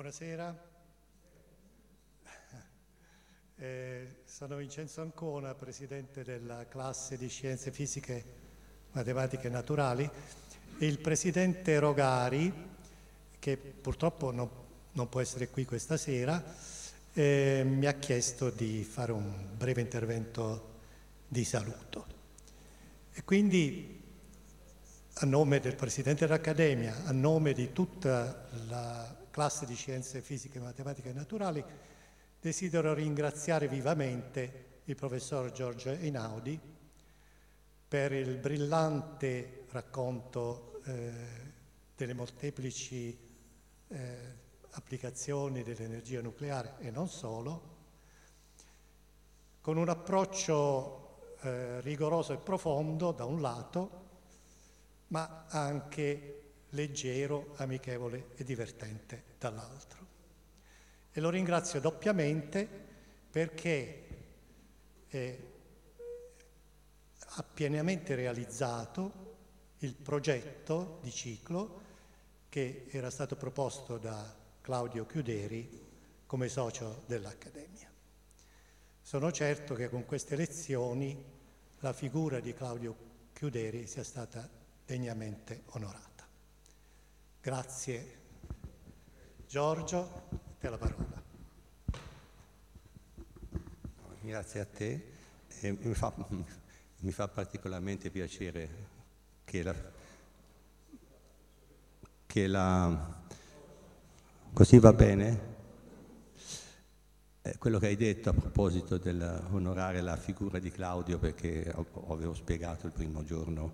Buonasera. Eh, sono Vincenzo Ancona, presidente della classe di Scienze Fisiche, Matematiche e Naturali, il presidente Rogari, che purtroppo no, non può essere qui questa sera, eh, mi ha chiesto di fare un breve intervento di saluto. E quindi a nome del Presidente dell'Accademia, a nome di tutta la classe di Scienze Fisiche, Matematiche e Naturali, desidero ringraziare vivamente il professor Giorgio Einaudi per il brillante racconto eh, delle molteplici eh, applicazioni dell'energia nucleare e non solo, con un approccio eh, rigoroso e profondo da un lato, ma anche leggero, amichevole e divertente dall'altro. E lo ringrazio doppiamente perché eh, ha pienamente realizzato il progetto di ciclo che era stato proposto da Claudio Chiuderi come socio dell'Accademia. Sono certo che con queste lezioni la figura di Claudio Chiuderi sia stata degnamente onorata. Grazie Giorgio, te la parola. Grazie a te. Eh, mi, fa, mi, fa, particolarmente piacere che la, che la così va bene. Eh, quello che hai detto a proposito dell'onorare la figura di Claudio, perché avevo spiegato il primo giorno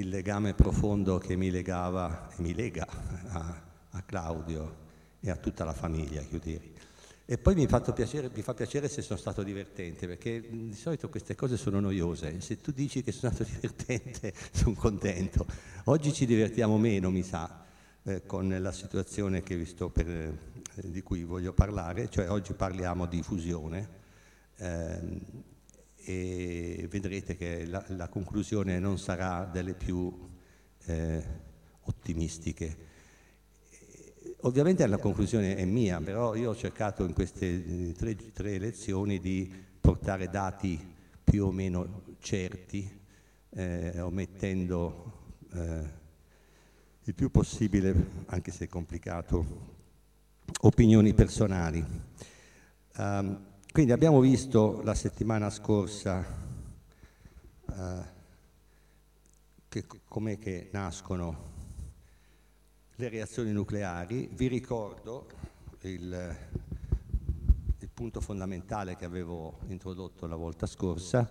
il legame profondo che mi legava e mi lega a, a Claudio e a tutta la famiglia Chiuderi. E poi mi, piacere, mi, fa piacere se sono stato divertente, perché di solito queste cose sono noiose. Se tu dici che sono stato divertente, sono contento. Oggi ci divertiamo meno, mi sa, eh, con la situazione per, eh, di cui voglio parlare, cioè oggi parliamo di fusione. Eh, e vedrete che la, la conclusione non sarà delle più eh, ottimistiche. Ovviamente la conclusione è mia, però io ho cercato in queste tre, tre lezioni di portare dati più o meno certi, eh, omettendo eh, il più possibile, anche se è complicato, opinioni personali. Um, quindi abbiamo visto la settimana scorsa eh, che, che nascono le reazioni nucleari. Vi ricordo il, il punto fondamentale che avevo introdotto la volta scorsa.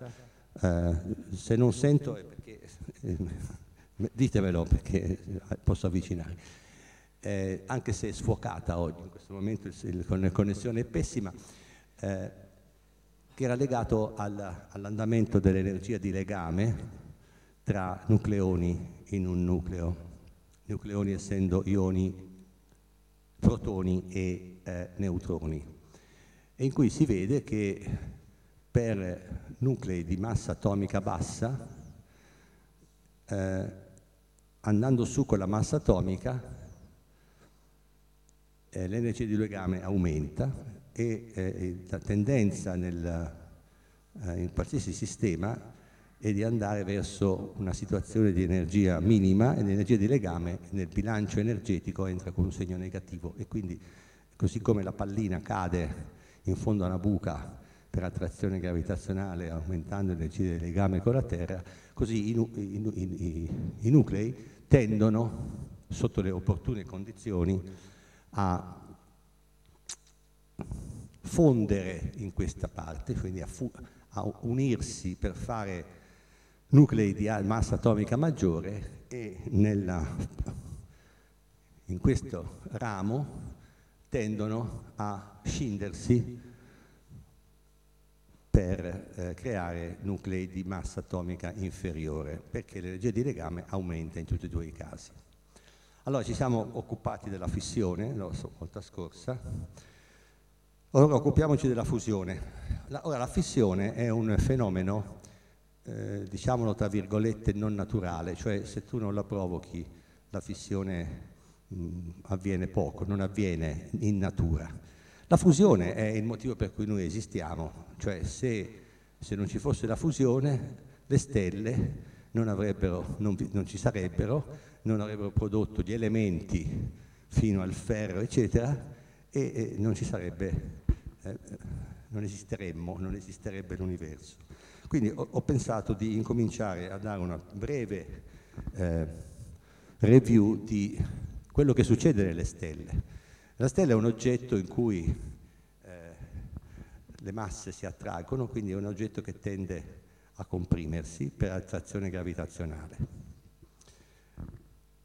Eh, se non sento è perché, eh, ditemelo perché posso avvicinare. Eh, anche se è sfocata oggi, in questo momento la connessione è pessima eh, che era legato al, all'andamento dell'energia di legame tra nucleoni in un nucleo, nucleoni essendo ioni, protoni e eh, neutroni, e in cui si vede che per nuclei di massa atomica bassa, eh, andando su con la massa atomica, eh, l'energia di legame aumenta e eh, la tendenza nel, eh, in qualsiasi sistema è di andare verso una situazione di energia minima e l'energia di legame nel bilancio energetico entra con un segno negativo. E quindi così come la pallina cade in fondo a una buca per attrazione gravitazionale aumentando l'energia del legame con la Terra, così i, i, i, i nuclei tendono, sotto le opportune condizioni, a fondere in questa parte, quindi a, fu- a unirsi per fare nuclei di massa atomica maggiore e nella, in questo ramo tendono a scindersi per eh, creare nuclei di massa atomica inferiore, perché l'energia di legame aumenta in tutti e due i casi. Allora ci siamo occupati della fissione la volta scorsa, ora occupiamoci della fusione. La, ora la fissione è un fenomeno eh, diciamolo tra virgolette, non naturale, cioè se tu non la provochi la fissione mh, avviene poco, non avviene in natura. La fusione è il motivo per cui noi esistiamo, cioè se, se non ci fosse la fusione le stelle non, non, non ci sarebbero, non avrebbero prodotto gli elementi fino al ferro, eccetera, e, non ci sarebbe, eh, non esisteremmo, non esisterebbe l'universo. Quindi ho, ho, pensato di incominciare a dare una breve eh, review di quello che succede nelle stelle. La stella è un oggetto in cui eh, le masse si attraggono, quindi è un oggetto che tende a comprimersi per attrazione gravitazionale.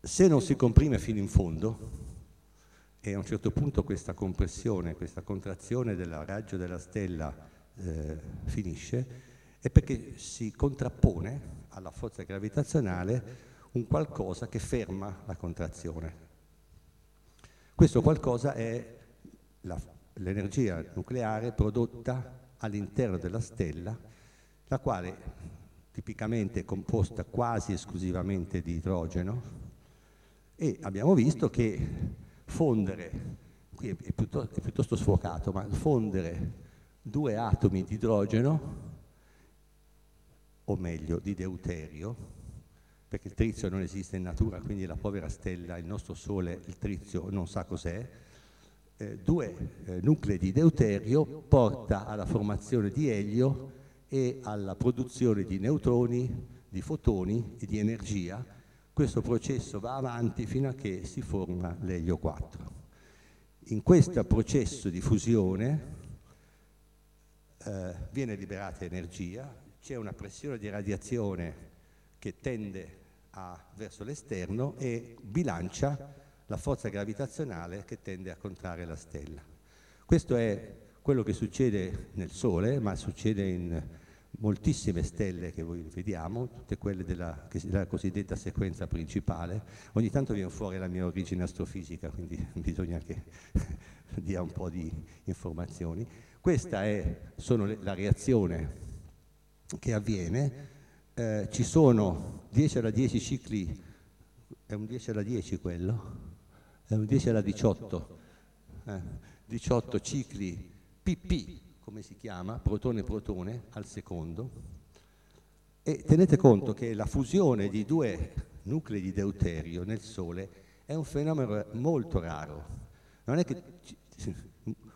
Se non si comprime fino in fondo, e a un certo punto questa compressione, questa contrazione del raggio della stella eh, finisce, è perché si contrappone alla forza gravitazionale un qualcosa che ferma la contrazione. Questo qualcosa è la, l'energia nucleare prodotta all'interno della stella, la quale tipicamente è composta quasi esclusivamente di idrogeno e abbiamo visto che fondere, qui è piuttosto, è piuttosto sfocato, ma fondere due atomi di idrogeno o meglio di deuterio, perché il trizio non esiste in natura, quindi la povera stella, il nostro Sole, il trizio non sa cos'è, eh, due eh, nuclei di deuterio porta alla formazione di elio e alla produzione di neutroni, di fotoni e di energia. Questo processo va avanti fino a che si forma l'elio 4. In questo processo di fusione eh, viene liberata energia, c'è una pressione di radiazione che tende a, verso l'esterno e bilancia la forza gravitazionale che tende a contrarre la stella. Questo è quello che succede nel Sole, ma succede in moltissime stelle che voi vediamo, tutte quelle della, della, cosiddetta sequenza principale. Ogni tanto viene fuori la mia origine astrofisica, quindi bisogna che dia un po' di informazioni. Questa è le, la reazione che avviene, eh, ci sono 10 alla 10 cicli, è un 10 alla 10 quello? È un 10 alla 18, eh, 18 cicli PP, come si chiama, protone-protone al secondo. E tenete conto che la fusione di due nuclei di deuterio nel Sole è un fenomeno molto raro. Non è che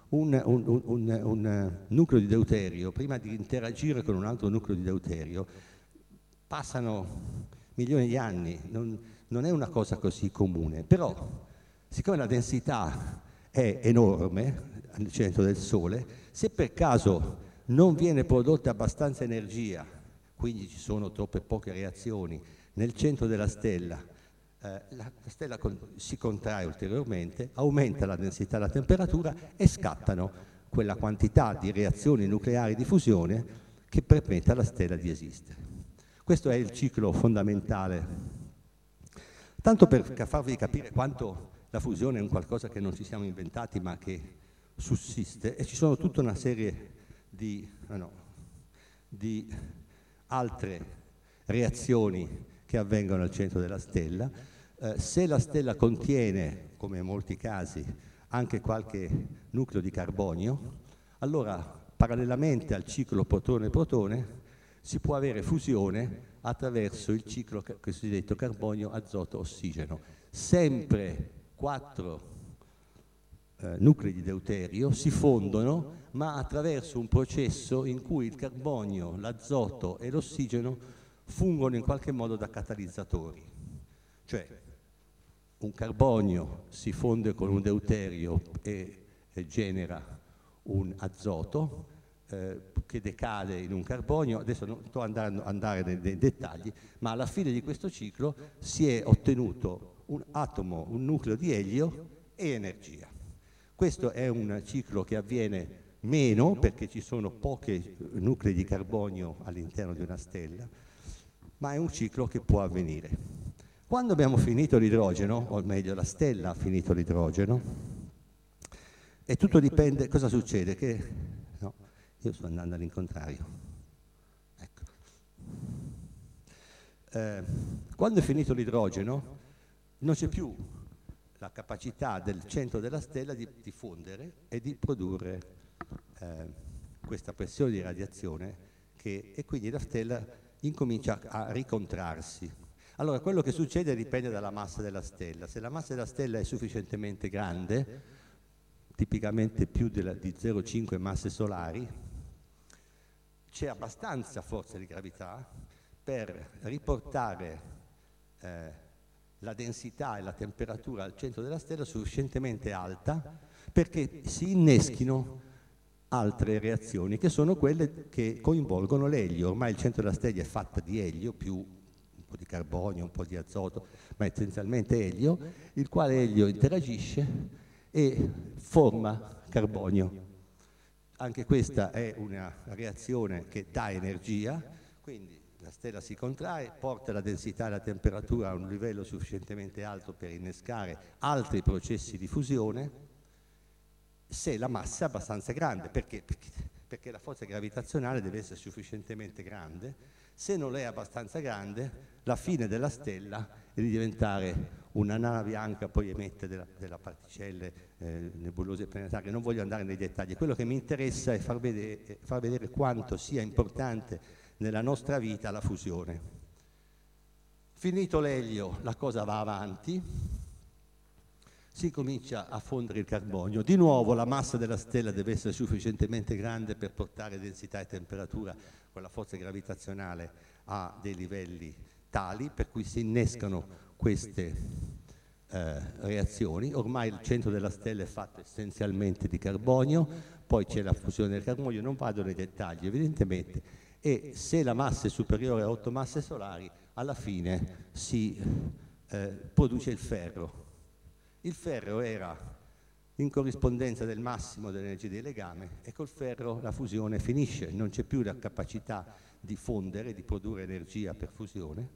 un, un, un, un, nucleo di deuterio, prima di interagire con un altro nucleo di deuterio, passano milioni di anni, non, non è una cosa così comune, però siccome la densità è enorme al centro del Sole, se per caso non viene prodotta abbastanza energia, quindi ci sono troppe poche reazioni nel centro della stella, eh, la stella con, si contrae ulteriormente, aumenta la densità e la temperatura e scattano quella quantità di reazioni nucleari di fusione che permette alla stella di esistere. Questo è il ciclo fondamentale. Tanto per farvi capire quanto la fusione è un qualcosa che non ci siamo inventati ma che sussiste e ci sono tutta una serie di, no, di altre reazioni che avvengono al centro della stella. Eh, se la stella contiene, come in molti casi, anche qualche nucleo di carbonio, allora parallelamente al ciclo protone-protone si può avere fusione attraverso il ciclo cosiddetto carbonio-azoto-ossigeno. Sempre quattro eh, nuclei di deuterio si fondono ma attraverso un processo in cui il carbonio, l'azoto e l'ossigeno fungono in qualche modo da catalizzatori. Cioè un carbonio si fonde con un deuterio e, e genera un azoto eh, che decade in un carbonio, adesso non sto andando andare nei, nei dettagli, ma alla fine di questo ciclo si è ottenuto un atomo, un nucleo di elio e energia. Questo è un ciclo che avviene meno perché ci sono pochi nuclei di carbonio all'interno di una stella, ma è un ciclo che può avvenire. Quando abbiamo finito l'idrogeno, o meglio la stella ha finito l'idrogeno, e tutto dipende, cosa succede? Che, no, io sto andando all'incontrario. Ecco. Eh, quando è finito l'idrogeno non c'è più la capacità del centro della stella di diffondere e di produrre eh, questa pressione di radiazione che, e quindi la stella incomincia a ricontrarsi. Allora, quello che succede dipende dalla massa della stella. Se la massa della stella è sufficientemente grande, tipicamente più della, di 0,5 masse solari, c'è abbastanza forza di gravità per riportare eh, la densità e la temperatura al centro della stella sufficientemente alta perché si inneschino altre reazioni che sono quelle che coinvolgono l'elio. Ormai il centro della stella è fatta di elio più po' di carbonio, un po' di azoto, ma essenzialmente elio, il quale elio interagisce e forma carbonio. Anche questa è una reazione che dà energia, quindi la stella si contrae, porta la densità e la temperatura a un livello sufficientemente alto per innescare altri processi di fusione, se la massa è abbastanza grande. Perché? Perché, perché la forza gravitazionale deve essere sufficientemente grande se non è abbastanza grande, la fine della stella è di diventare una nana bianca, poi emette della, della particelle eh, nebulose planetarie. Non voglio andare nei dettagli, quello che mi interessa è far vedere, far vedere quanto sia importante nella nostra vita la fusione. Finito l'elio, la cosa va avanti, si comincia a fondere il carbonio. Di nuovo la massa della stella deve essere sufficientemente grande per portare densità e temperatura con la forza gravitazionale a dei livelli tali per cui si innescano queste eh, reazioni. Ormai il centro della stella è fatto essenzialmente di carbonio, poi c'è la fusione del carbonio, non vado nei dettagli evidentemente, e se la massa è superiore a 8 masse solari, alla fine si eh, produce il ferro. Il ferro era in corrispondenza del massimo dell'energia di legame e col ferro la fusione finisce, non c'è più la capacità di fondere, di produrre energia per fusione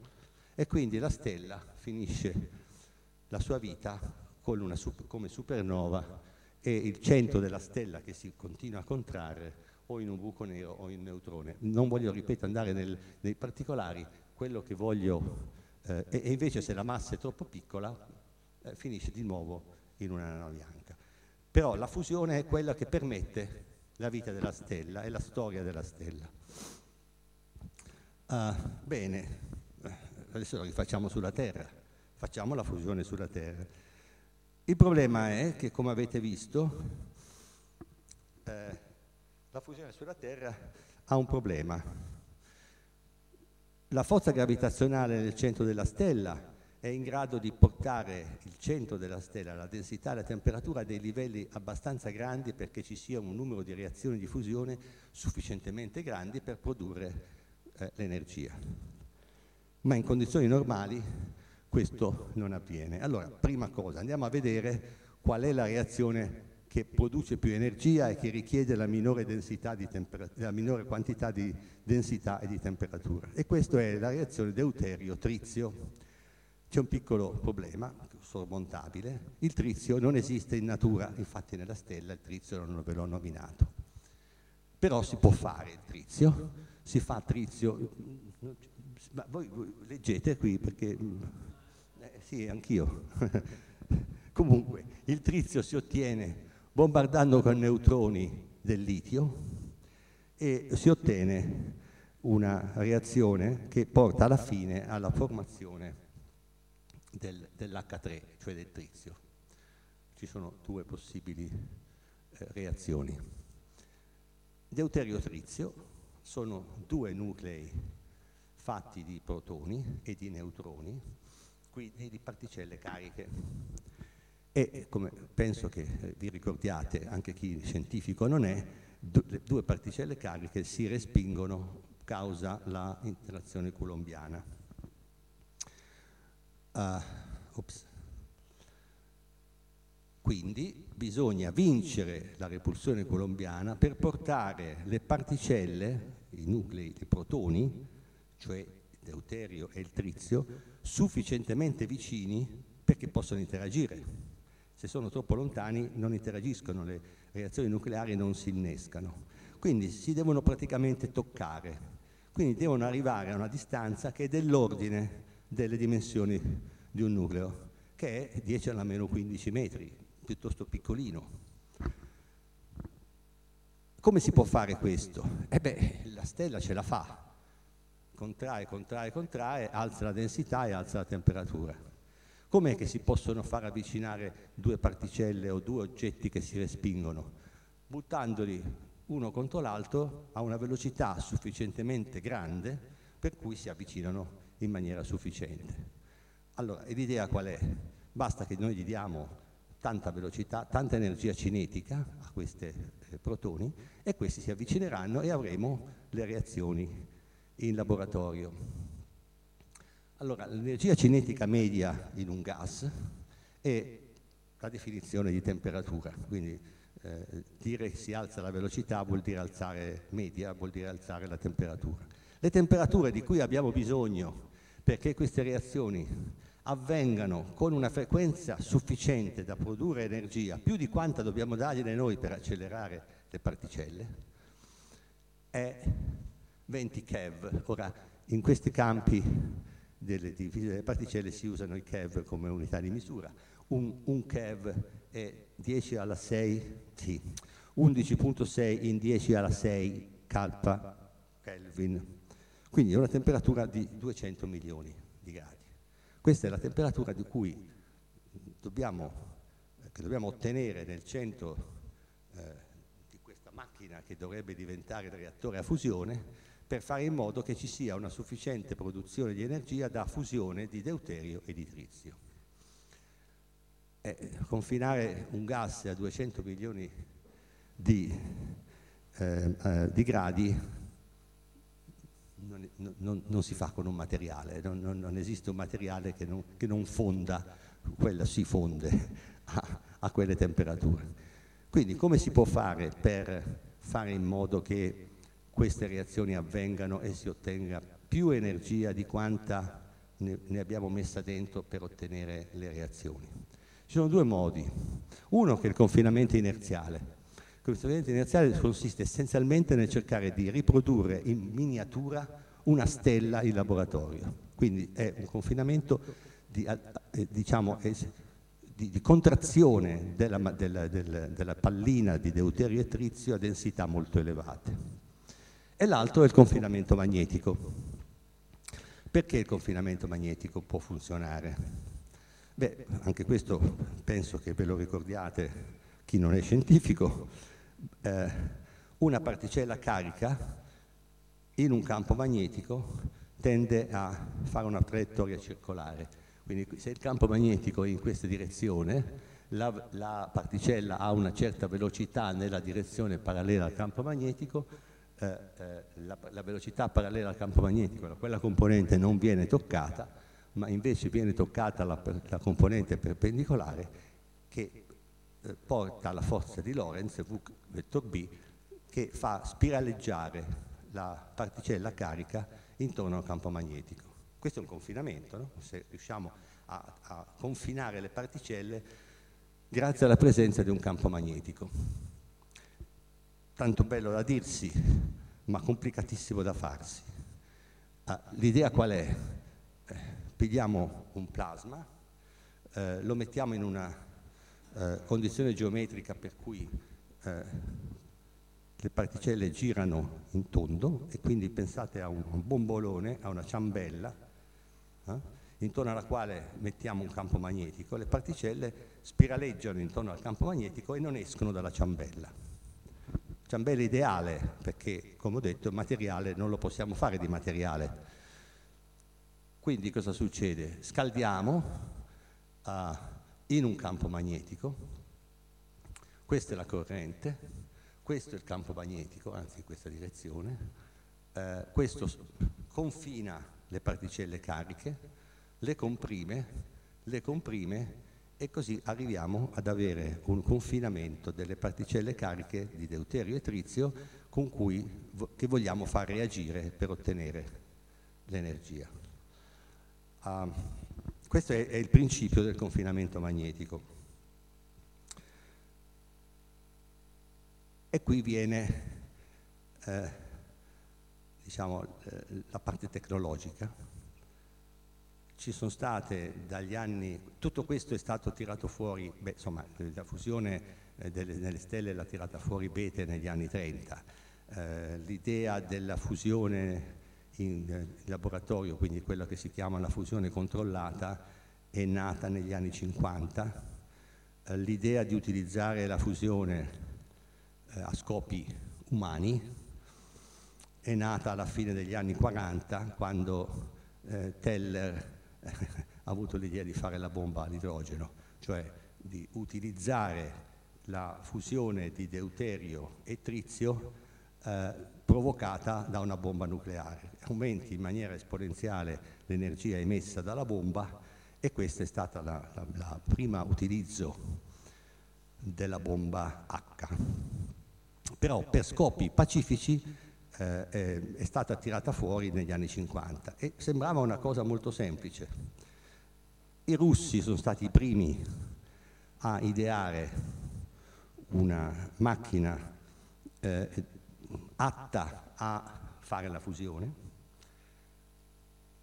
e quindi la stella finisce la sua vita una, come supernova e il centro della stella che si continua a contrarre o in un buco nero o in un neutrone. Non voglio, ripeto, andare nel, nei particolari, quello che voglio, eh, e, invece se la massa è troppo piccola, eh, finisce di nuovo in una nana bianca. Però la fusione è quella che permette la vita della stella e la storia della stella. Uh, bene, adesso lo rifacciamo sulla Terra, facciamo la fusione sulla Terra. Il problema è che, come avete visto, eh, la fusione sulla Terra ha un problema. La forza gravitazionale nel centro della stella è in grado di portare il centro della stella, la densità e la temperatura a dei livelli abbastanza grandi perché ci sia un numero di reazioni di fusione sufficientemente grandi per produrre eh, l'energia. Ma in condizioni normali questo non avviene. Allora, prima cosa, andiamo a vedere qual è la reazione che produce più energia e che richiede la minore, la minore quantità di densità e di temperatura. E questa è la reazione deuterio-trizio c'è un piccolo problema sormontabile, il trizio non esiste in natura, infatti nella stella il trizio non ve l'ho nominato. Però si può fare il trizio, si fa trizio, ma voi, voi leggete qui perché, eh, sì anch'io, comunque Il trizio si ottiene bombardando con neutroni del litio e si ottiene una reazione che porta alla fine alla formazione del, dell'H3, cioè del trizio. Ci sono due possibili eh, reazioni. Deuterio-trizio sono due nuclei fatti di protoni e di neutroni, quindi di particelle cariche. E come penso che eh, vi ricordiate, anche chi scientifico non è, le due particelle cariche si respingono causa la interazione colombiana. Uh, Quindi bisogna vincere la repulsione colombiana per portare le particelle, i nuclei, i protoni, cioè il deuterio e il trizio, sufficientemente vicini perché possano interagire. Se sono troppo lontani non interagiscono, le reazioni nucleari non si innescano. Quindi si devono praticamente toccare quindi devono arrivare a una distanza che è dell'ordine delle dimensioni di un nucleo, che è 10 alla meno 15 metri, piuttosto piccolino. Come si può fare questo? Eh beh, la stella ce la fa, contrae, contrae, contrae, alza la densità e alza la temperatura. Com'è che si possono far avvicinare due particelle o due oggetti che si respingono? Buttandoli uno contro l'altro a una velocità sufficientemente grande per cui si avvicinano in maniera sufficiente. Allora, l'idea qual è? Basta che noi gli diamo tanta velocità, tanta energia cinetica a questi eh, protoni e questi si avvicineranno e avremo le reazioni in laboratorio. Allora, l'energia cinetica media in un gas è la definizione di temperatura, quindi eh, dire che si alza la velocità vuol dire alzare media, vuol dire alzare la temperatura. Le temperature di cui abbiamo bisogno perché queste reazioni avvengano con una frequenza sufficiente da produrre energia, più di quanta dobbiamo dargliene noi per accelerare le particelle, è 20 keV. Ora, in questi campi delle, delle particelle si usano i keV come unità di misura. Un, un keV è 10 alla 6, sì, 11.6 in 10 alla 6 calpa Kelvin, quindi è una temperatura di 200 milioni di gradi. Questa è la temperatura di cui dobbiamo, che dobbiamo ottenere nel centro eh, di questa macchina che dovrebbe diventare il reattore a fusione per fare in modo che ci sia una sufficiente produzione di energia da fusione di deuterio e di trizio eh, confinare un gas a 200 milioni di, eh, eh, di gradi non, non, non, si fa con un materiale, non, non esiste un materiale che non, che fonda, quella si fonde a, a quelle temperature. Quindi come si può fare per fare in modo che queste reazioni avvengano e si ottenga più energia di quanta ne, abbiamo messa dentro per ottenere le reazioni? Ci sono due modi. Uno che è il confinamento inerziale. Il confinamento inerziale consiste essenzialmente nel cercare di riprodurre in miniatura una stella in laboratorio. Quindi è un confinamento di, eh, diciamo, di, di contrazione della, della, della, della, pallina di deuterio e trizio a densità molto elevate. E l'altro è il confinamento magnetico. Perché il confinamento magnetico può funzionare? Beh, anche questo penso che ve lo ricordiate chi non è scientifico. Eh, una particella carica in un campo magnetico tende a fare una traiettoria circolare. Quindi se il campo magnetico è in questa direzione, la, la particella ha una certa velocità nella direzione parallela al campo magnetico, eh, eh, la, la velocità parallela al campo magnetico, quella componente non viene toccata, ma invece viene toccata la, la componente perpendicolare che eh, porta la forza di Lorentz, V vettor B, che fa spiraleggiare la particella carica intorno al campo magnetico. Questo è un confinamento, no? se riusciamo a, a confinare le particelle grazie alla presenza di un campo magnetico. Tanto bello da dirsi, ma complicatissimo da farsi. Ah, l'idea qual è? pigliamo un plasma, eh, lo mettiamo in una eh, condizione geometrica per cui eh, le particelle girano in tondo e quindi pensate a un, un bombolone, a una ciambella, eh, intorno alla quale mettiamo un campo magnetico, le particelle spiraleggiano intorno al campo magnetico e non escono dalla ciambella. Ciambella ideale perché, come ho detto, materiale non lo possiamo fare di materiale. Quindi cosa succede? Scaldiamo uh, in un campo magnetico, questa è la corrente, questo è il campo magnetico, anzi in questa direzione, eh, questo confina le particelle cariche, le comprime, le comprime e così arriviamo ad avere un confinamento delle particelle cariche di deuterio e trizio con cui, che vogliamo far reagire per ottenere l'energia. Uh, questo è, è il principio del confinamento magnetico. E qui viene eh, diciamo, eh, la parte tecnologica. Ci sono state dagli anni, tutto questo è stato tirato fuori, beh, insomma, la fusione eh, delle, delle, stelle l'ha tirata fuori Bethe negli anni 30. Eh, l'idea della fusione in, in laboratorio, quindi quella che si chiama la fusione controllata, è nata negli anni 50. Eh, l'idea di utilizzare la fusione eh, a scopi umani, è nata alla fine degli anni 40 quando eh, Teller ha avuto l'idea di fare la bomba all'idrogeno, cioè di utilizzare la fusione di deuterio e trizio eh, provocata da una bomba nucleare. Aumenti in maniera esponenziale l'energia emessa dalla bomba e questo è stato il primo utilizzo della bomba H però per scopi pacifici eh, è stata tirata fuori negli anni 50 e sembrava una cosa molto semplice. I russi sono stati i primi a ideare una macchina eh, atta a fare la fusione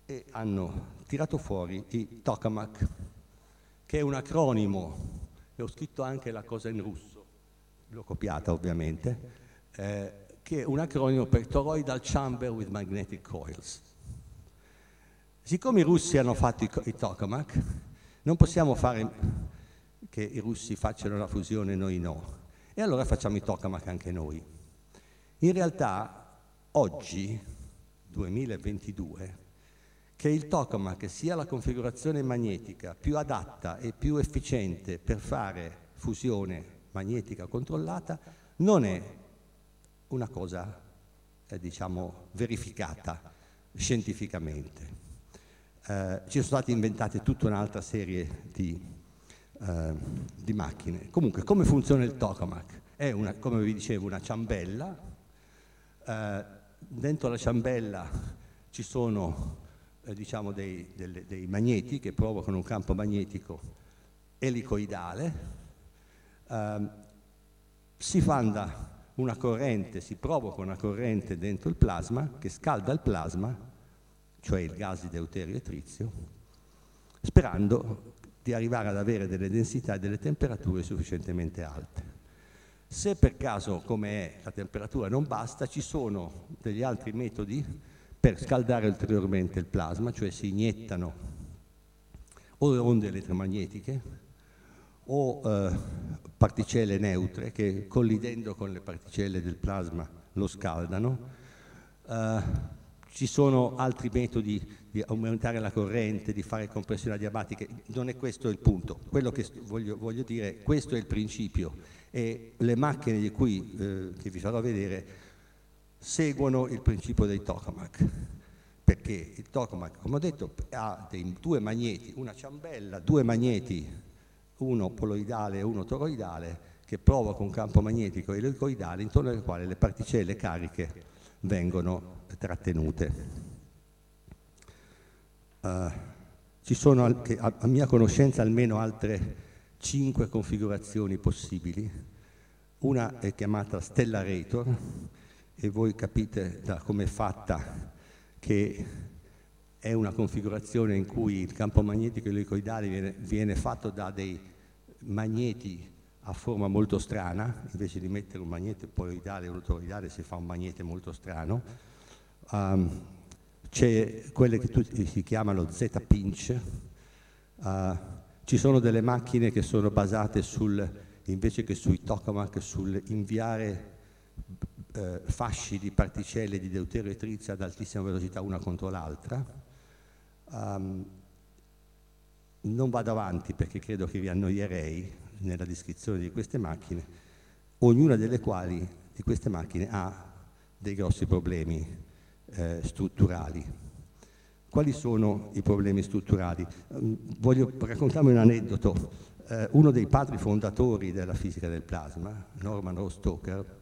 e hanno tirato fuori i tokamak, che è un acronimo, e ho scritto anche la cosa in russo. L'ho copiata ovviamente, eh, che è un acronimo per Toroidal Chamber with Magnetic Coils. Siccome i russi hanno fatto i, i tokamak, non possiamo fare che i russi facciano la fusione e noi no. E allora facciamo i tokamak anche noi. In realtà, oggi, 2022, che il tokamak sia la configurazione magnetica più adatta e più efficiente per fare fusione magnetica controllata non è una cosa, eh, diciamo, verificata scientificamente. Eh, ci sono state inventate tutta un'altra serie di, eh, di, macchine. Comunque, come funziona il tokamak? È, una, come vi dicevo, una ciambella. Eh, dentro la ciambella ci sono eh, diciamo dei, delle, dei magneti che provocano un campo magnetico elicoidale eh, si fanda una corrente, si provoca una corrente dentro il plasma che scalda il plasma, cioè il gas di deuterio e trizio, sperando di arrivare ad avere delle densità e delle temperature sufficientemente alte. Se per caso, come è, la temperatura non basta, ci sono degli altri metodi per scaldare ulteriormente il plasma, cioè si iniettano o onde elettromagnetiche o eh, particelle neutre che collidendo con le particelle del plasma lo scaldano. Uh, ci sono altri metodi di aumentare la corrente, di fare compressioni adiabatiche, non è questo il punto. Quello che voglio, voglio dire, questo è il principio e le macchine di cui eh, vi farò vedere seguono il principio dei tokamak perché il tokamak, come ho detto, ha dei, due magneti, una ciambella, due magneti uno poloidale e uno toroidale, che provoca un campo magnetico elicoidale intorno al quale le particelle cariche vengono trattenute. Uh, ci sono, a, a mia conoscenza, almeno altre cinque configurazioni possibili. Una è chiamata Stellarator e voi capite da come è fatta che è una configurazione in cui il campo magnetico elicoidale viene, viene fatto da dei magneti a forma molto strana, invece di mettere un magnete poloidale o toroidale si fa un magnete molto strano. Um, c'è quelle che tutti si chiamano Z-pinch, uh, ci sono delle macchine che sono basate sul, invece che sui tokamak, sul inviare eh, fasci di particelle di deuterio e trizia ad altissima velocità una contro l'altra. Um, non vado avanti perché credo che vi annoierei nella descrizione di queste macchine, ognuna delle quali di queste macchine ha dei grossi problemi eh, strutturali. Quali sono i problemi strutturali? Um, voglio raccontarvi un aneddoto. Uh, uno dei padri fondatori della fisica del plasma, Norman Rostoker,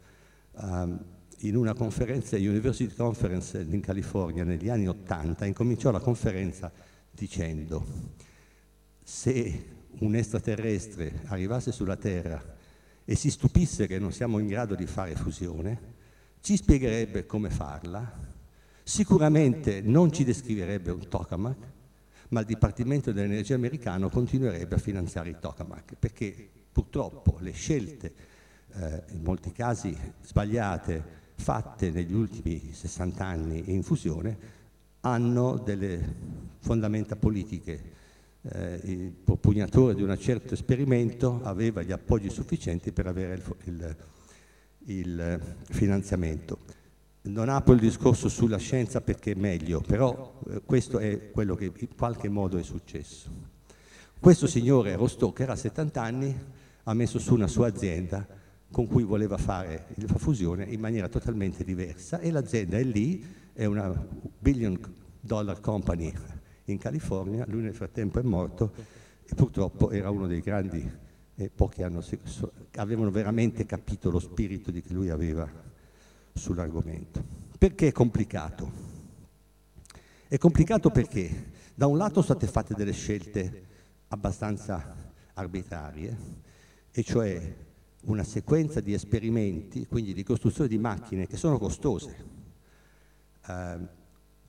um, in una conferenza, University Conference in California negli anni Ottanta, incominciò la conferenza dicendo se un extraterrestre arrivasse sulla Terra e si stupisse che non siamo in grado di fare fusione, ci spiegherebbe come farla, sicuramente non ci descriverebbe un tokamak, ma il Dipartimento dell'Energia americano continuerebbe a finanziare i tokamak, perché purtroppo le scelte eh, in molti casi sbagliate, fatte negli ultimi 60 anni in fusione, hanno delle fondamenta politiche. Eh, il propugnatore di un certo esperimento aveva gli appoggi sufficienti per avere il, il, il finanziamento. Non apro il discorso sulla scienza perché è meglio, però eh, questo è quello che in qualche modo è successo. Questo signore Rostocker a 70 anni ha messo su una sua azienda con cui voleva fare la fusione in maniera totalmente diversa e l'azienda è lì, è una billion dollar company in California, lui nel frattempo è morto e purtroppo era uno dei grandi e pochi hanno, avevano veramente capito lo spirito che lui aveva sull'argomento. Perché è complicato? È complicato perché da un lato state fatte delle scelte abbastanza arbitrarie, e cioè una sequenza di esperimenti, quindi di costruzione di macchine che sono costose, eh,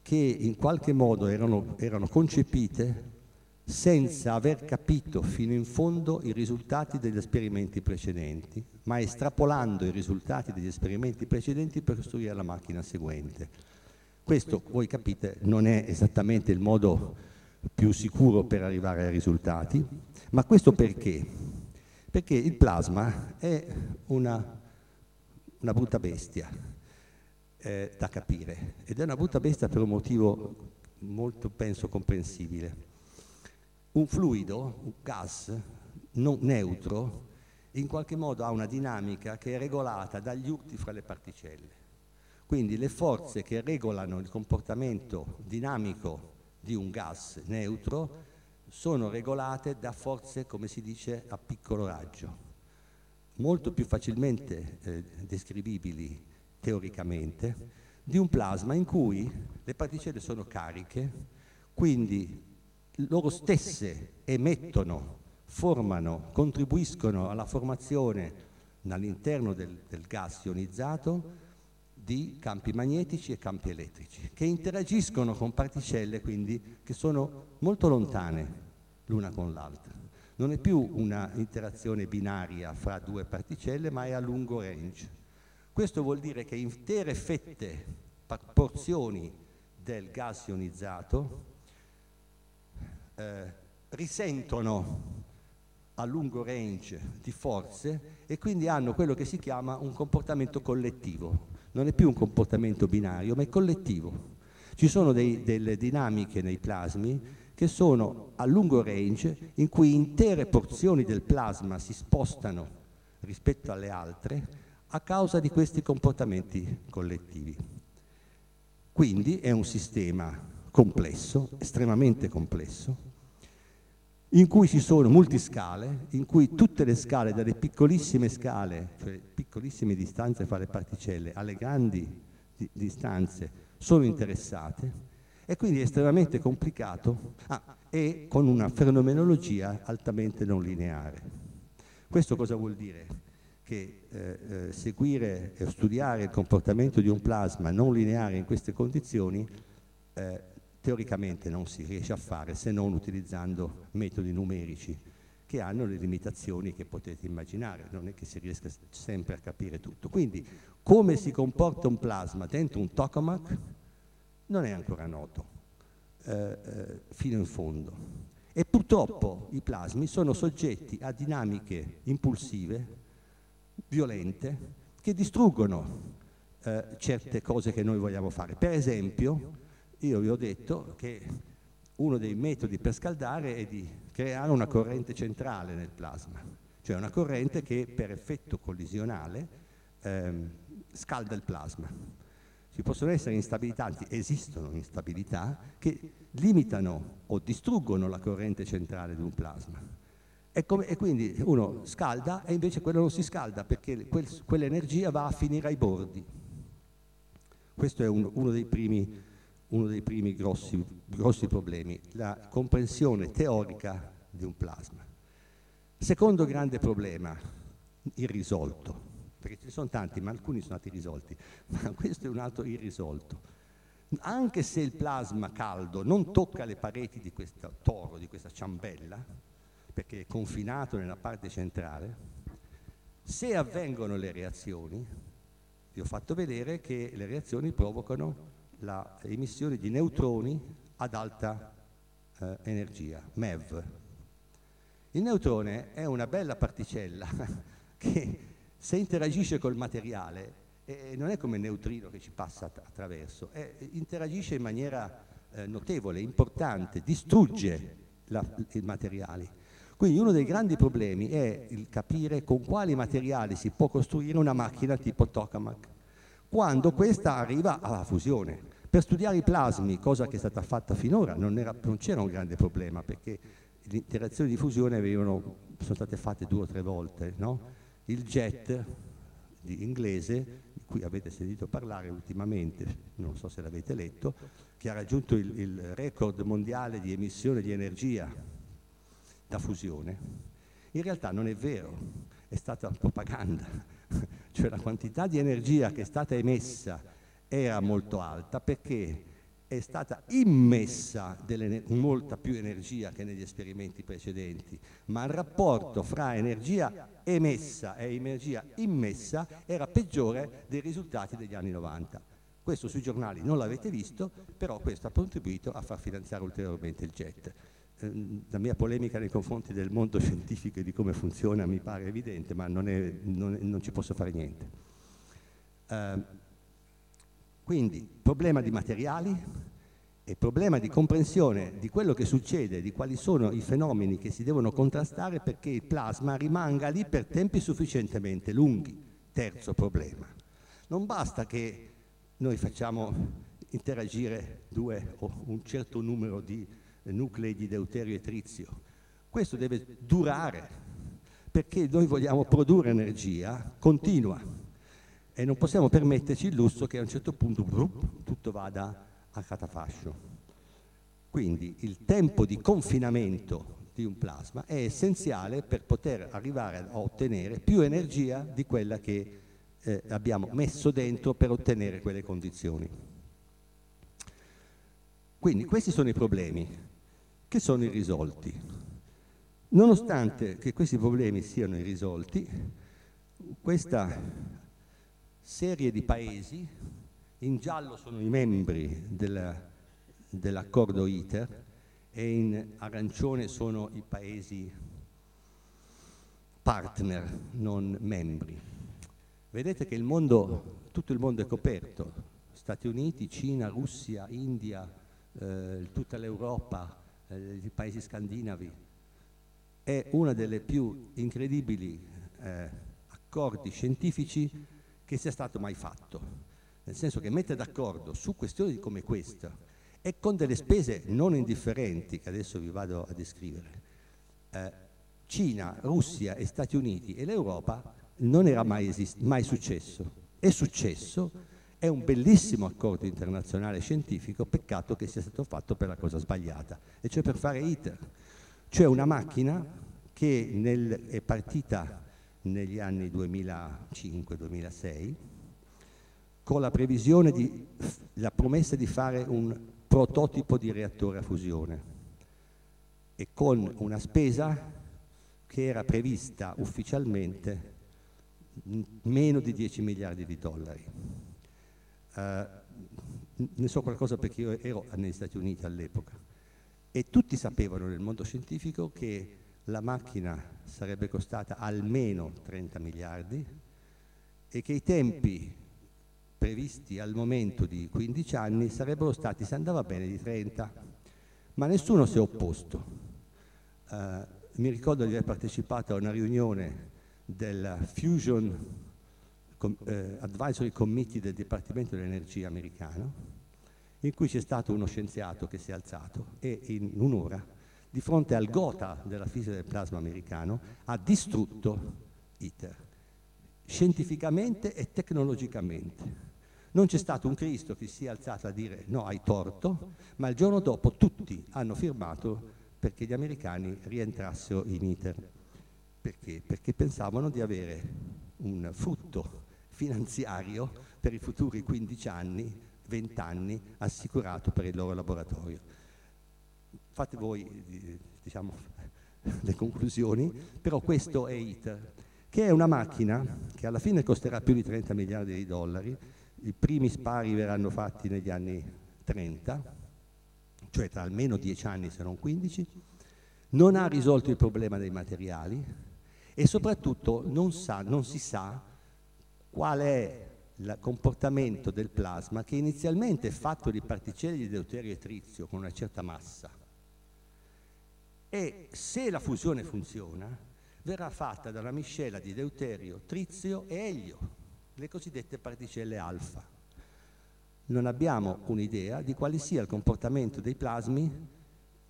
che in qualche modo erano, erano concepite senza aver capito fino in fondo i risultati degli esperimenti precedenti, ma estrapolando i risultati degli esperimenti precedenti per costruire la macchina seguente. Questo, voi capite, non è esattamente il modo più sicuro per arrivare ai risultati, ma questo perché? Perché il plasma è una, una brutta bestia eh, da capire ed è una brutta bestia per un motivo molto, penso, comprensibile. Un fluido, un gas non neutro, in qualche modo ha una dinamica che è regolata dagli urti fra le particelle. Quindi le forze che regolano il comportamento dinamico di un gas neutro sono regolate da forze, come si dice, a piccolo raggio, molto più facilmente eh, descrivibili teoricamente di un plasma in cui le particelle sono cariche, quindi loro stesse emettono, formano, contribuiscono alla formazione all'interno del, del gas ionizzato di campi magnetici e campi elettrici, che interagiscono con particelle quindi che sono molto lontane l'una con l'altra. Non è più una interazione binaria fra due particelle, ma è a lungo range. Questo vuol dire che intere fette, porzioni del gas ionizzato eh, risentono a lungo range di forze e quindi hanno quello che si chiama un comportamento collettivo non è più un comportamento binario, ma è collettivo. Ci sono dei, delle dinamiche nei plasmi che sono a lungo range, in cui intere porzioni del plasma si spostano rispetto alle altre a causa di questi comportamenti collettivi. Quindi è un sistema complesso, estremamente complesso, in cui ci sono multiscale, in cui tutte le scale, dalle piccolissime scale, cioè piccolissime distanze fra le particelle, alle grandi di distanze, sono interessate e quindi è estremamente complicato ah, e con una fenomenologia altamente non lineare. Questo cosa vuol dire? Che eh, eh, seguire e studiare il comportamento di un plasma non lineare in queste condizioni eh, teoricamente non si riesce a fare se non utilizzando metodi numerici che hanno le limitazioni che potete immaginare, non è che si riesca sempre a capire tutto. Quindi come si comporta un plasma dentro un tokamak non è ancora noto eh, eh, fino in fondo. E purtroppo i plasmi sono soggetti a dinamiche impulsive, violente, che distruggono eh, certe cose che noi vogliamo fare. Per esempio, io vi ho detto che uno dei metodi per scaldare è di creare una corrente centrale nel plasma, cioè una corrente che per effetto collisionale ehm, scalda il plasma. Ci possono essere instabilità, anzi esistono instabilità che limitano o distruggono la corrente centrale di un plasma. E, come, e quindi uno scalda e invece quello non si scalda perché quel, quell'energia va a finire ai bordi. Questo è un, uno dei primi uno dei primi grossi, grossi problemi, la comprensione teorica di un plasma. Secondo grande problema, irrisolto, perché ce ne sono tanti, ma alcuni sono stati risolti, ma questo è un altro irrisolto. Anche se il plasma caldo non tocca le pareti di questo toro, di questa ciambella, perché è confinato nella parte centrale, se avvengono le reazioni, vi ho fatto vedere che le reazioni provocano l'emissione di neutroni ad alta eh, energia, MEV. Il neutrone è una bella particella che se interagisce col materiale eh, non è come il neutrino che ci passa att- attraverso, è, interagisce in maniera eh, notevole, importante, distrugge la, i materiali. Quindi uno dei grandi problemi è il capire con quali materiali si può costruire una macchina tipo tokamak, quando questa arriva alla fusione. Per studiare i plasmi, cosa che è stata fatta finora, non, era, non c'era un grande problema perché le interazioni di fusione avevano, sono state fatte due o tre volte. No? Il jet di inglese, di cui avete sentito parlare ultimamente, non so se l'avete letto, che ha raggiunto il, il record mondiale di emissione di energia da fusione, in realtà non è vero, è stata propaganda, cioè la quantità di energia che è stata emessa era molto alta perché è stata immessa molta più energia che negli esperimenti precedenti, ma il rapporto fra energia emessa e energia immessa era peggiore dei risultati degli anni 90. Questo sui giornali non l'avete visto, però questo ha contribuito a far finanziare ulteriormente il jet. Ehm, la mia polemica nei confronti del mondo scientifico e di come funziona mi pare evidente, ma non, è, non, non ci posso fare niente. Uh, quindi problema di materiali e problema di comprensione di quello che succede, di quali sono i fenomeni che si devono contrastare perché il plasma rimanga lì per tempi sufficientemente lunghi. Terzo problema. Non basta che noi facciamo interagire due o un certo numero di nuclei di deuterio e trizio. Questo deve durare perché noi vogliamo produrre energia continua e non possiamo permetterci il lusso che a un certo punto brup, tutto vada a catafascio. Quindi il tempo di confinamento di un plasma è essenziale per poter arrivare a ottenere più energia di quella che eh, abbiamo messo dentro per ottenere quelle condizioni. Quindi questi sono i problemi che sono irrisolti. Nonostante che questi problemi siano irrisolti, questa serie di paesi, in giallo sono i membri del, dell'accordo ITER e in arancione sono i paesi partner, non membri. Vedete che il mondo, tutto il mondo è coperto, Stati Uniti, Cina, Russia, India, eh, tutta l'Europa, eh, i paesi scandinavi. È uno dei più incredibili eh, accordi scientifici che sia stato mai fatto, nel senso che mette d'accordo su questioni come questa e con delle spese non indifferenti che adesso vi vado a descrivere. Eh, Cina, Russia e Stati Uniti e l'Europa non era mai, esist- mai successo. È successo, è un bellissimo accordo internazionale scientifico, peccato che sia stato fatto per la cosa sbagliata, e cioè per fare ITER, cioè una macchina che nel, è partita negli anni 2005-2006 con la previsione di la promessa di fare un prototipo di reattore a fusione e con una spesa che era prevista ufficialmente meno di 10 miliardi di dollari. Uh, ne so qualcosa perché io ero negli Stati Uniti all'epoca e tutti sapevano nel mondo scientifico che la macchina sarebbe costata almeno 30 miliardi e che i tempi previsti al momento di 15 anni sarebbero stati, se andava bene, di 30, ma nessuno si è opposto. Uh, mi ricordo di aver partecipato a una riunione del Fusion Com eh, Advisory Committee del Dipartimento dell'Energia americano, in cui c'è stato uno scienziato che si è alzato e in un'ora, di fronte al gota della fisica del plasma americano, ha distrutto ITER, scientificamente e tecnologicamente. Non c'è stato un Cristo che si sia alzato a dire no, hai torto, ma il giorno dopo tutti hanno firmato perché gli americani rientrassero in ITER. Perché? Perché pensavano di avere un frutto finanziario per i futuri 15 anni, 20 anni assicurato per il loro laboratorio. Fate voi diciamo, le conclusioni, però questo è ITER, che è una macchina che alla fine costerà più di 30 miliardi di dollari, i primi spari verranno fatti negli anni 30, cioè tra almeno 10 anni se non 15, non ha risolto il problema dei materiali, e soprattutto non, sa, non si sa qual è il comportamento del plasma che inizialmente è fatto di particelle di deuterio e trizio con una certa massa e se la fusione funziona verrà fatta da una miscela di deuterio, trizio e elio, le cosiddette particelle alfa. Non abbiamo un'idea di quale sia il comportamento dei plasmi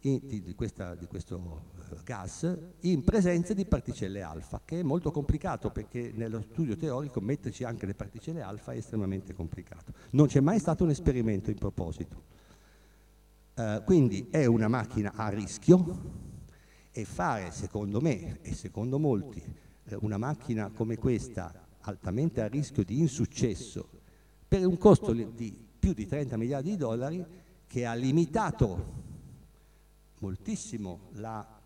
in, di, questa, di, questo eh, gas in presenza di particelle alfa, che è molto complicato perché nello studio teorico metterci anche le particelle alfa è estremamente complicato. Non c'è mai stato un esperimento in proposito. Uh, quindi è una macchina a rischio e fare, secondo me e secondo molti, eh, una macchina come questa altamente a rischio di insuccesso per un costo di più di 30 miliardi di dollari che ha limitato moltissimo la,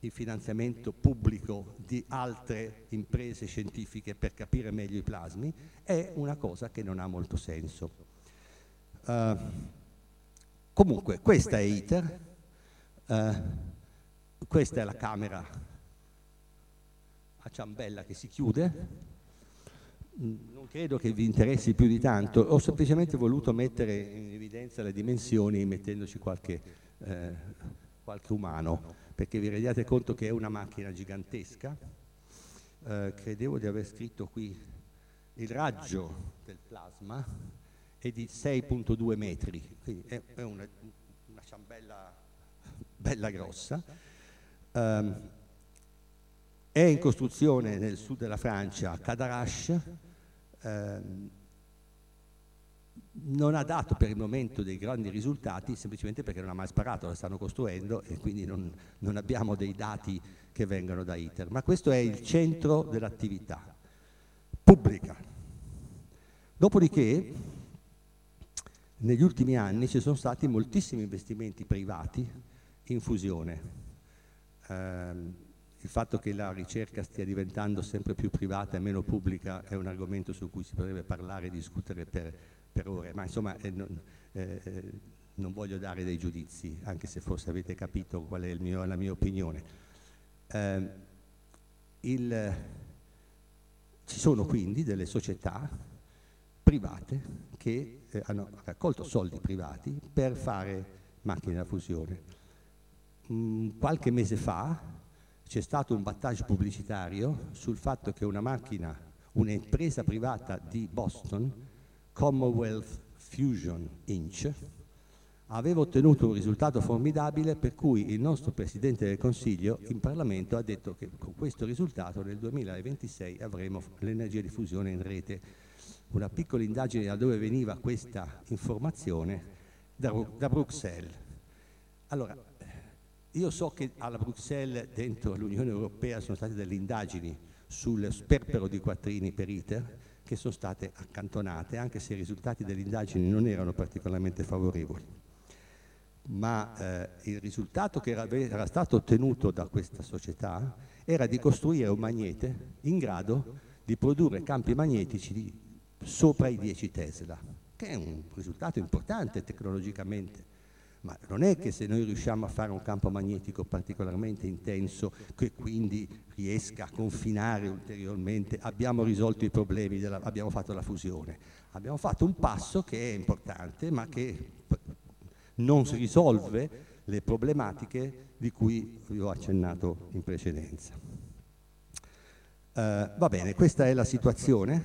il finanziamento pubblico di altre imprese scientifiche per capire meglio i plasmi, è una cosa che non ha molto senso. Uh, comunque, questa è ITER, uh, questa è la camera a ciambella che si chiude, non credo che vi interessi più di tanto, ho semplicemente voluto mettere in evidenza le dimensioni mettendoci qualche eh, qualche umano, perché vi rendiate conto che è una macchina gigantesca. Eh, credevo di aver scritto qui il raggio del plasma è di 6.2 metri, quindi è, è una, una, ciambella bella grossa. Um, è in costruzione nel sud della Francia, a Cadarache, um, non ha dato per il momento dei grandi risultati semplicemente perché non ha mai sparato, la stanno costruendo e quindi non, non abbiamo dei dati che vengono da ITER, ma questo è il centro dell'attività pubblica. Dopodiché, negli ultimi anni ci sono stati moltissimi investimenti privati in fusione. Eh, il fatto che la ricerca stia diventando sempre più privata e meno pubblica è un argomento su cui si potrebbe parlare e discutere per per ore, ma insomma eh, non, eh, eh, non, voglio dare dei giudizi, anche se forse avete capito qual è mio, la mia opinione. Eh, il, ci sono quindi delle società private che eh, hanno raccolto soldi privati per fare macchine da fusione. Mm, qualche mese fa c'è stato un battage pubblicitario sul fatto che una macchina, un'impresa privata di Boston, Commonwealth Fusion Inc., aveva ottenuto un risultato formidabile per cui il nostro Presidente del Consiglio in Parlamento ha detto che con questo risultato nel 2026 avremo l'energia di fusione in rete. Una piccola indagine da dove veniva questa informazione da, da Bruxelles. Allora, io so che alla Bruxelles, dentro l'Unione Europea, sono state delle indagini sul sperpero di quattrini per ITER, che sono state accantonate, anche se i risultati delle indagini non erano particolarmente favorevoli. ma eh, il risultato che era, era, stato ottenuto da questa società era di costruire un magnete in grado di produrre campi magnetici sopra i 10 Tesla, che è un risultato importante tecnologicamente. Ma non è che se noi riusciamo a fare un campo magnetico particolarmente intenso, che quindi riesca a confinare ulteriormente, abbiamo risolto i problemi, della, abbiamo fatto la fusione. Abbiamo fatto un passo che è importante, ma che non risolve le problematiche di cui vi ho accennato in precedenza. Uh, va bene, questa è la situazione.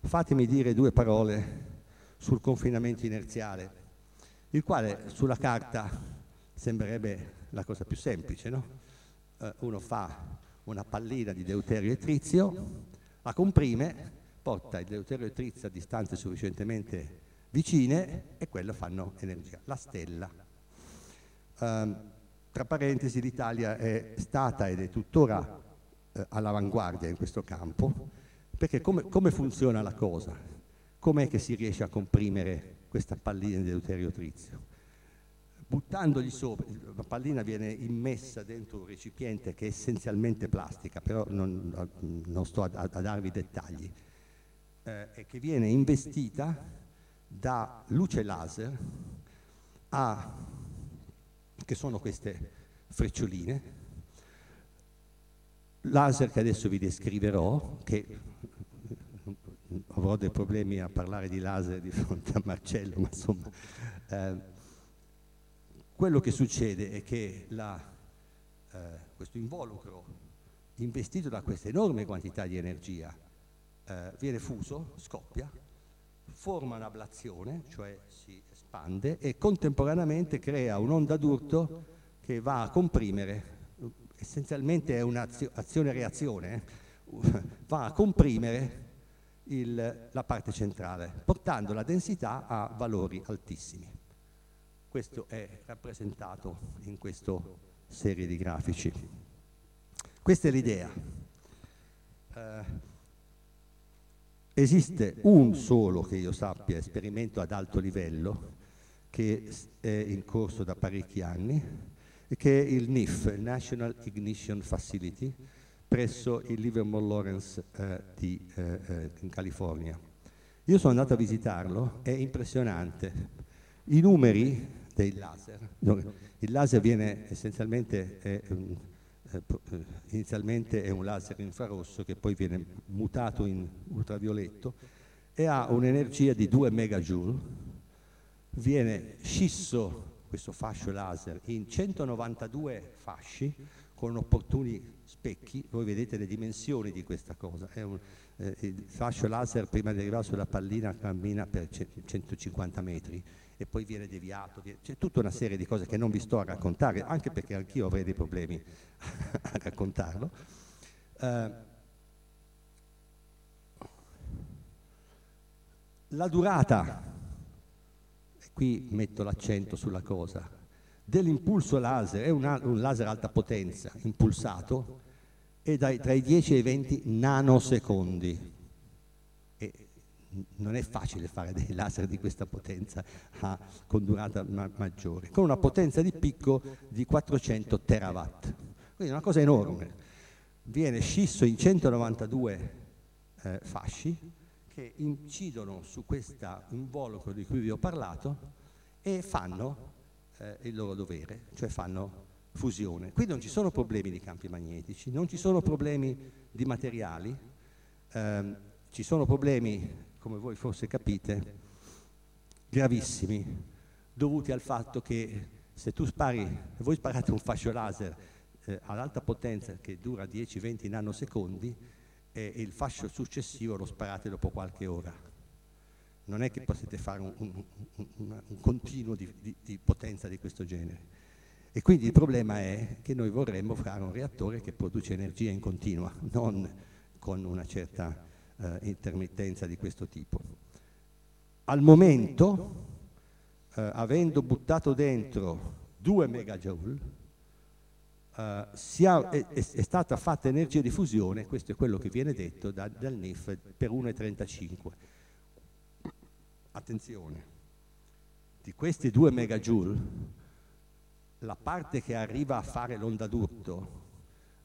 Fatemi dire due parole sul confinamento inerziale, il quale sulla carta sembrerebbe la cosa più semplice, no? Uh, uno fa una pallina di deuterio e trizio, la comprime, porta il deuterio e trizio a distanze sufficientemente vicine e quello fanno energia, la stella. Um, tra parentesi l'Italia è stata ed è tuttora eh, all'avanguardia in questo campo, perché come, come funziona la cosa? Com'è che si riesce a comprimere questa pallina di deuterio trizio? buttandogli sopra, la pallina viene immessa dentro un recipiente che è essenzialmente plastica, però non, non sto a, a, darvi dettagli, eh, e che viene investita da luce laser a, che sono queste freccioline, laser che adesso vi descriverò, che avrò dei problemi a parlare di laser di fronte a Marcello, ma insomma, eh, quello che succede è che la, eh, questo involucro investito da questa enorme quantità di energia eh, viene fuso, scoppia, forma un'ablazione, cioè si espande e contemporaneamente crea un'onda d'urto che va a comprimere, essenzialmente è un'azione-reazione, eh, va a comprimere il, la parte centrale, portando la densità a valori altissimi. Questo è rappresentato in questa serie di grafici. Questa è l'idea. Eh, Esiste un solo, che io sappia, esperimento ad alto livello che è in corso da parecchi anni, che è il NIF, National Ignition Facility, presso il Livermore Lawrence eh, di, eh, eh, in California. Io sono andato a visitarlo, è impressionante. I numeri dei laser, il laser viene essenzialmente, è, eh, inizialmente è un laser infrarosso che poi viene mutato in ultravioletto e ha un'energia di 2 megajoule, viene scisso questo fascio laser in 192 fasci con opportuni specchi, voi vedete le dimensioni di questa cosa, un, eh, il fascio laser prima di arrivare sulla pallina cammina per 150 metri, e poi viene deviato, viene, c'è tutta una serie di cose che non vi sto a raccontare, anche perché anch'io avrei dei problemi a raccontarlo. Uh, la durata, e qui metto l'accento sulla cosa, dell'impulso laser, è un, un laser alta potenza impulsato, è dai, tra i 10 e i 20 nanosecondi non è facile fare dei laser di questa potenza a, con durata ma maggiore, con una potenza di picco di 400 terawatt. Quindi è una cosa enorme. Viene scisso in 192 eh, fasci che incidono su questo involucro di cui vi ho parlato e fanno eh, il loro dovere, cioè fanno fusione. Qui non ci sono problemi di campi magnetici, non ci sono problemi di materiali, ehm, ci sono problemi come voi forse capite, gravissimi, dovuti al fatto che se tu spari, voi sparate un fascio laser eh, ad alta potenza che dura 10-20 nanosecondi, e il fascio successivo lo sparate dopo qualche ora. Non è che potete fare un, un, un, un continuo di, di, di potenza di questo genere. E quindi il problema è che noi vorremmo fare un reattore che produce energia in continua, non con una certa eh, intermittenza di questo tipo. Al momento, eh, avendo buttato dentro 2 megajoule, Uh, ha, è, è, stata fatta energia di fusione, questo è quello che viene detto da, dal NIF, per 1,35. Attenzione, di questi 2 megajoule, la parte che arriva a fare l'onda d'urto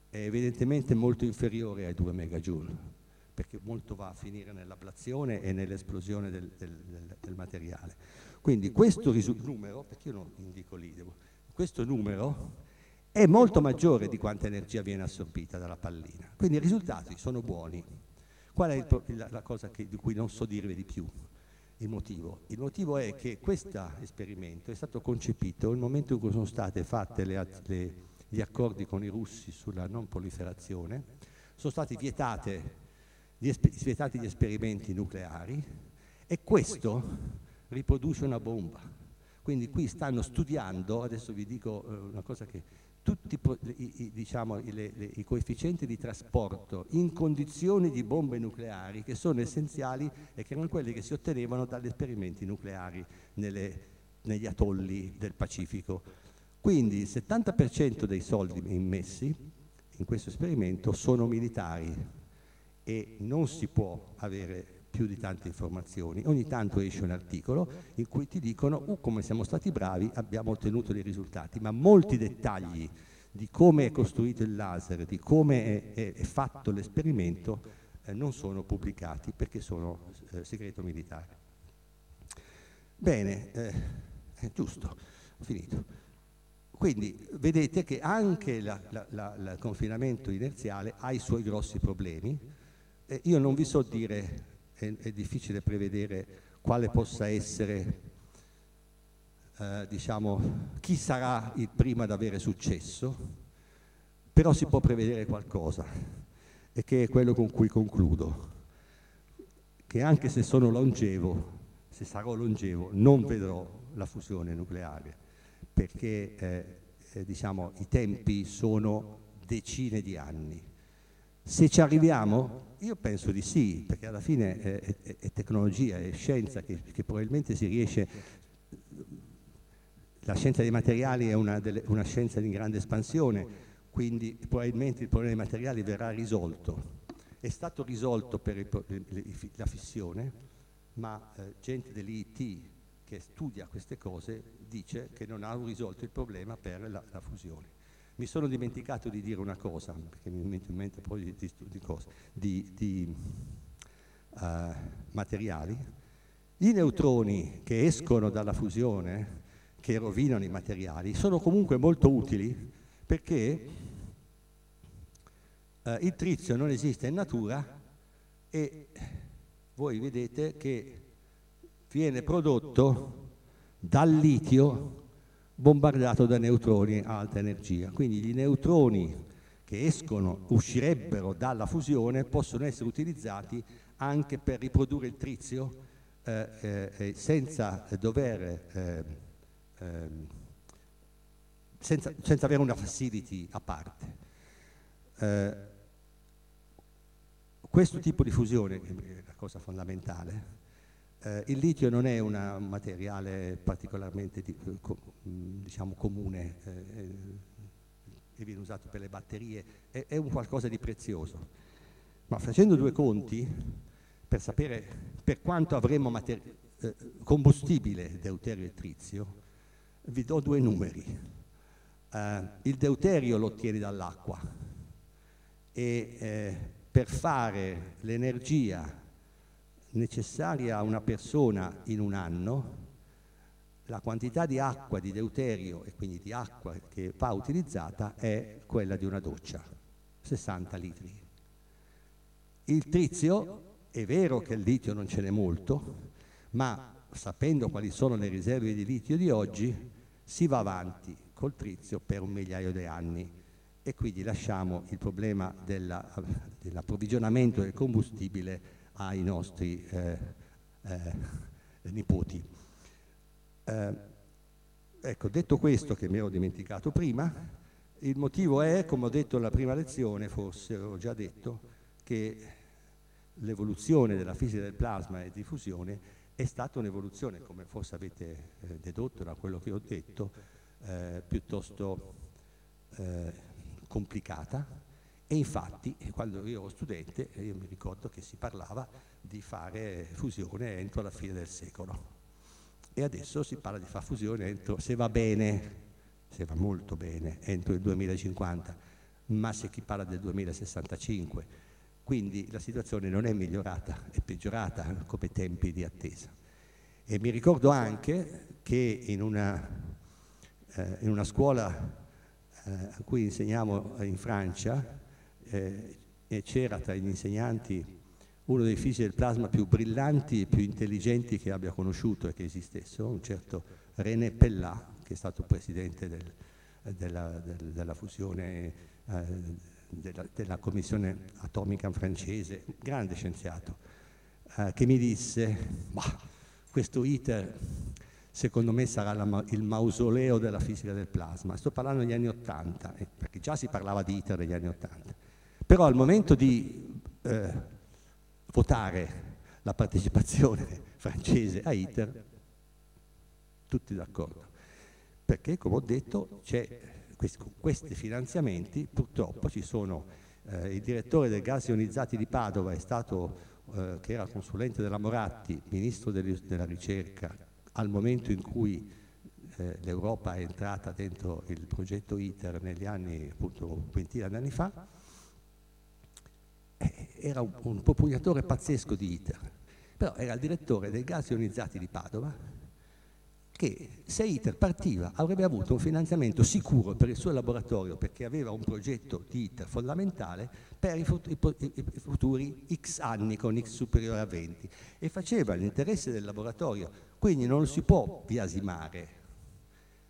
è evidentemente molto inferiore ai 2 megajoule perché molto va a finire nell'ablazione e nell'esplosione del, del, del, del, materiale. Quindi questo numero, perché io non indico lì, devo, questo numero è molto maggiore di quanta energia viene assorbita dalla pallina. Quindi i risultati sono buoni. Qual è il, la, la, cosa che, di cui non so dirvi di più? Il motivo. Il motivo è che questo esperimento è stato concepito nel momento in cui sono le, le, gli accordi con i russi sulla non proliferazione, sono state vietate gli, vietati gli esperimenti nucleari e questo riproduce una bomba. Quindi qui stanno studiando, adesso vi dico eh, una cosa che tutti i, diciamo, le, le, i, coefficienti di trasporto in condizioni di bombe nucleari che sono essenziali e che erano quelli che si ottenevano dagli esperimenti nucleari nelle, negli atolli del Pacifico. Quindi il 70% dei soldi immessi in questo esperimento sono militari, e non si può avere più di tante informazioni. Ogni tanto esce un articolo in cui ti dicono uh, come siamo stati bravi, abbiamo ottenuto dei risultati, ma molti dettagli di come è costruito il laser, di come è, è, fatto l'esperimento, eh, non sono pubblicati perché sono eh, segreto militare. Bene, eh, giusto, ho finito. Quindi vedete che anche il confinamento inerziale ha i suoi grossi problemi, eh, io non vi so dire, è, è difficile prevedere quale possa essere, eh, diciamo, chi sarà il primo ad avere successo, però si può prevedere qualcosa, e che è quello con cui concludo, che anche se sono longevo, se sarò longevo, non vedrò la fusione nucleare, perché eh, eh, diciamo, i tempi sono decine di anni se ci arriviamo? Io penso di sì, perché alla fine è, è, è tecnologia, è scienza che, che, probabilmente si riesce... La scienza dei materiali è una, delle, una scienza di grande espansione, quindi probabilmente il problema dei materiali verrà risolto. È stato risolto per il, la fissione, ma eh, gente dell'IT che studia queste cose dice che non ha risolto il problema per la, la fusione. Mi sono dimenticato di dire una cosa, perché mi metto in mente poi di, di, cose, di, di uh, materiali. I neutroni che escono dalla fusione, che rovinano i materiali, sono comunque molto utili perché uh, il trizio non esiste in natura e voi vedete che viene prodotto dal litio bombardato da neutroni a alta energia. Quindi i neutroni che escono, uscirebbero dalla fusione possono essere utilizzati anche per riprodurre il trizio eh, eh, eh senza dover eh, ehm, senza, senza, avere una facility a parte. Eh, questo tipo di fusione, è la cosa fondamentale, eh, il litio non è un materiale particolarmente di, co, diciamo, comune eh, e viene usato per le batterie, è, è, un qualcosa di prezioso. Ma facendo due conti, per sapere per quanto avremo materi- eh, combustibile deuterio e trizio, vi do due numeri. Uh, il deuterio lo ottieni dall'acqua e eh, per fare l'energia necessaria a una persona in un anno, la quantità di acqua, di deuterio e quindi di acqua che va utilizzata è quella di una doccia, 60 litri. Il trizio, è vero che il litio non ce n'è molto, ma sapendo quali sono le riserve di litio di oggi, si va avanti col trizio per un migliaio di anni e quindi lasciamo il problema della, dell'approvvigionamento del combustibile ai nostri eh, eh, nipoti. Eh, ecco, detto questo, che mi ero dimenticato prima, il motivo è, come ho detto nella prima lezione, forse ho già detto, che l'evoluzione della fisica del plasma e di fusione è stata un'evoluzione, come forse avete eh, dedotto da quello che ho detto, eh, piuttosto complicata, e infatti, quando io ero studente, io mi ricordo che si parlava di fare fusione entro la fine del secolo. E adesso si parla di fare fusione entro, se va bene, se va molto bene, entro il 2050, ma c'è chi parla del 2065. Quindi la situazione non è migliorata, è peggiorata come tempi di attesa. E mi ricordo anche che in una, eh, in una scuola eh, a cui insegniamo in Francia eh, c'era tra gli insegnanti uno dei fisici del plasma più brillanti e più intelligenti che abbia conosciuto e che esistesse, un certo René Pellat, che è stato presidente del, della, del, della, fusione eh, della, della, commissione atomica francese, grande scienziato, eh, che mi disse, questo ITER secondo me sarà la, il mausoleo della fisica del plasma. Sto parlando degli anni Ottanta, eh, perché già si parlava di ITER negli anni Ottanta. Però al momento di eh, votare la partecipazione francese a ITER, tutti d'accordo. Perché, come ho detto, con questi finanziamenti purtroppo ci sono eh, il direttore del gas ionizzati di Padova è stato, eh, che era consulente della Moratti, ministro delle, della ricerca, al momento in cui eh, l'Europa è entrata dentro il progetto ITER negli anni, appunto, ventina d'anni fa, eh, era un, un propugnatore pazzesco di ITER, però era il direttore dei gas ionizzati di Padova che se ITER partiva avrebbe avuto un finanziamento sicuro per il suo laboratorio perché aveva un progetto di ITER fondamentale per i futuri X anni con X superiore a 20 e faceva l'interesse del laboratorio, quindi non si può biasimare,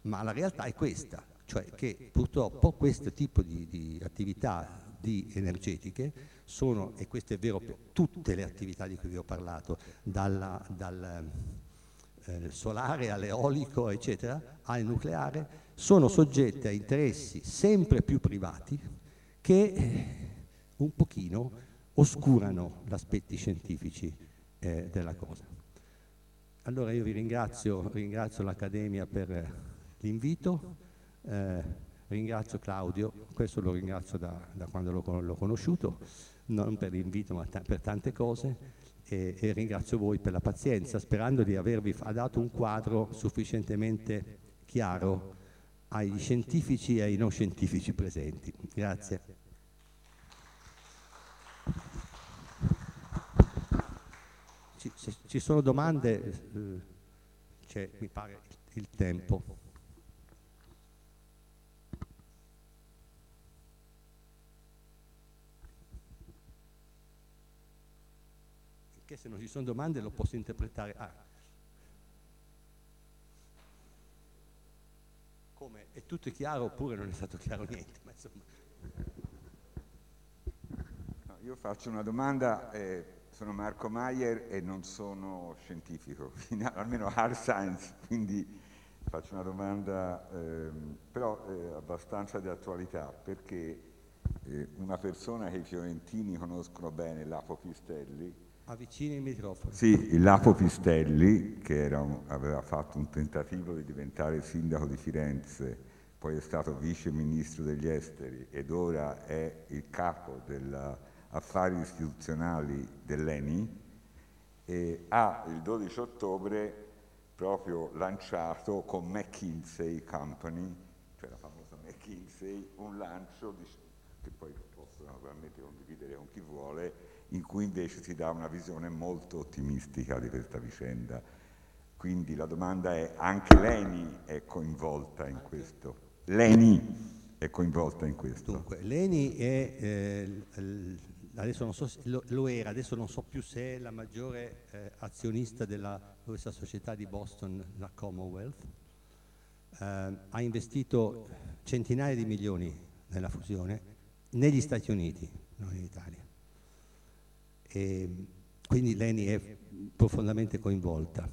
ma la realtà è questa, cioè che purtroppo questo tipo di, di attività di energetiche sono, e questo è vero per tutte le attività di cui vi ho parlato, dalla, dal eh, solare all'eolico, eccetera, al nucleare, sono soggette a interessi sempre più privati che eh, un pochino oscurano gli aspetti scientifici eh, della cosa. Allora io vi ringrazio, ringrazio l'Accademia per l'invito, eh, ringrazio Claudio, questo lo ringrazio da, da quando l'ho, l'ho, conosciuto, non per l'invito ma per tante cose e, e, ringrazio voi per la pazienza, sperando di avervi dato un quadro sufficientemente chiaro ai scientifici e ai non scientifici presenti. Grazie. Ci, ci sono domande? Eh, c'è, mi pare, il tempo. Che se non ci sono domande lo posso interpretare. Ah. Come? È tutto chiaro oppure non è stato chiaro niente? No, io faccio una domanda, eh, sono Marco Maier e non sono scientifico, almeno hard science, quindi faccio una domanda eh, però eh, abbastanza di attualità, perché eh, una persona che i fiorentini conoscono bene, Lapo Pistelli, Avvicini il microfono. Sì, Lapo Pistelli, che un, aveva fatto un tentativo di diventare sindaco di Firenze, poi è stato vice ministro degli esteri ed ora è il capo degli affari istituzionali dell'ENI, ha il 12 ottobre proprio lanciato con McKinsey Company, cioè la famosa McKinsey, un lancio di, che poi posso naturalmente condividere con chi vuole, in cui invece si dà una visione molto ottimistica di questa vicenda. Quindi la domanda è, anche l'ENI è coinvolta in questo? L'ENI è coinvolta in questo? Dunque, l'ENI è, eh, adesso non so se, lo, lo, era, adesso non so più se è la maggiore eh, azionista della questa società di Boston, la Commonwealth, eh, ha investito centinaia di milioni nella fusione negli Stati Uniti, non in Italia. E quindi l'ENI è profondamente coinvolta.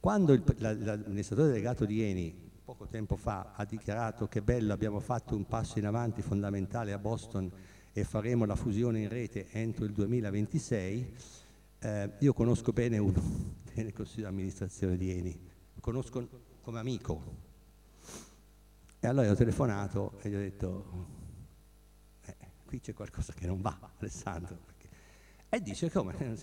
Quando il, la, l'amministratore delegato di ENI poco tempo fa ha dichiarato che bello abbiamo fatto un passo in avanti fondamentale a Boston e faremo la fusione in rete entro il 2026, eh, io conosco bene uno nel consiglio di amministrazione di ENI, conosco come amico. E allora ho telefonato e gli ho detto, eh, qui c'è qualcosa che non va, Alessandro. E dice come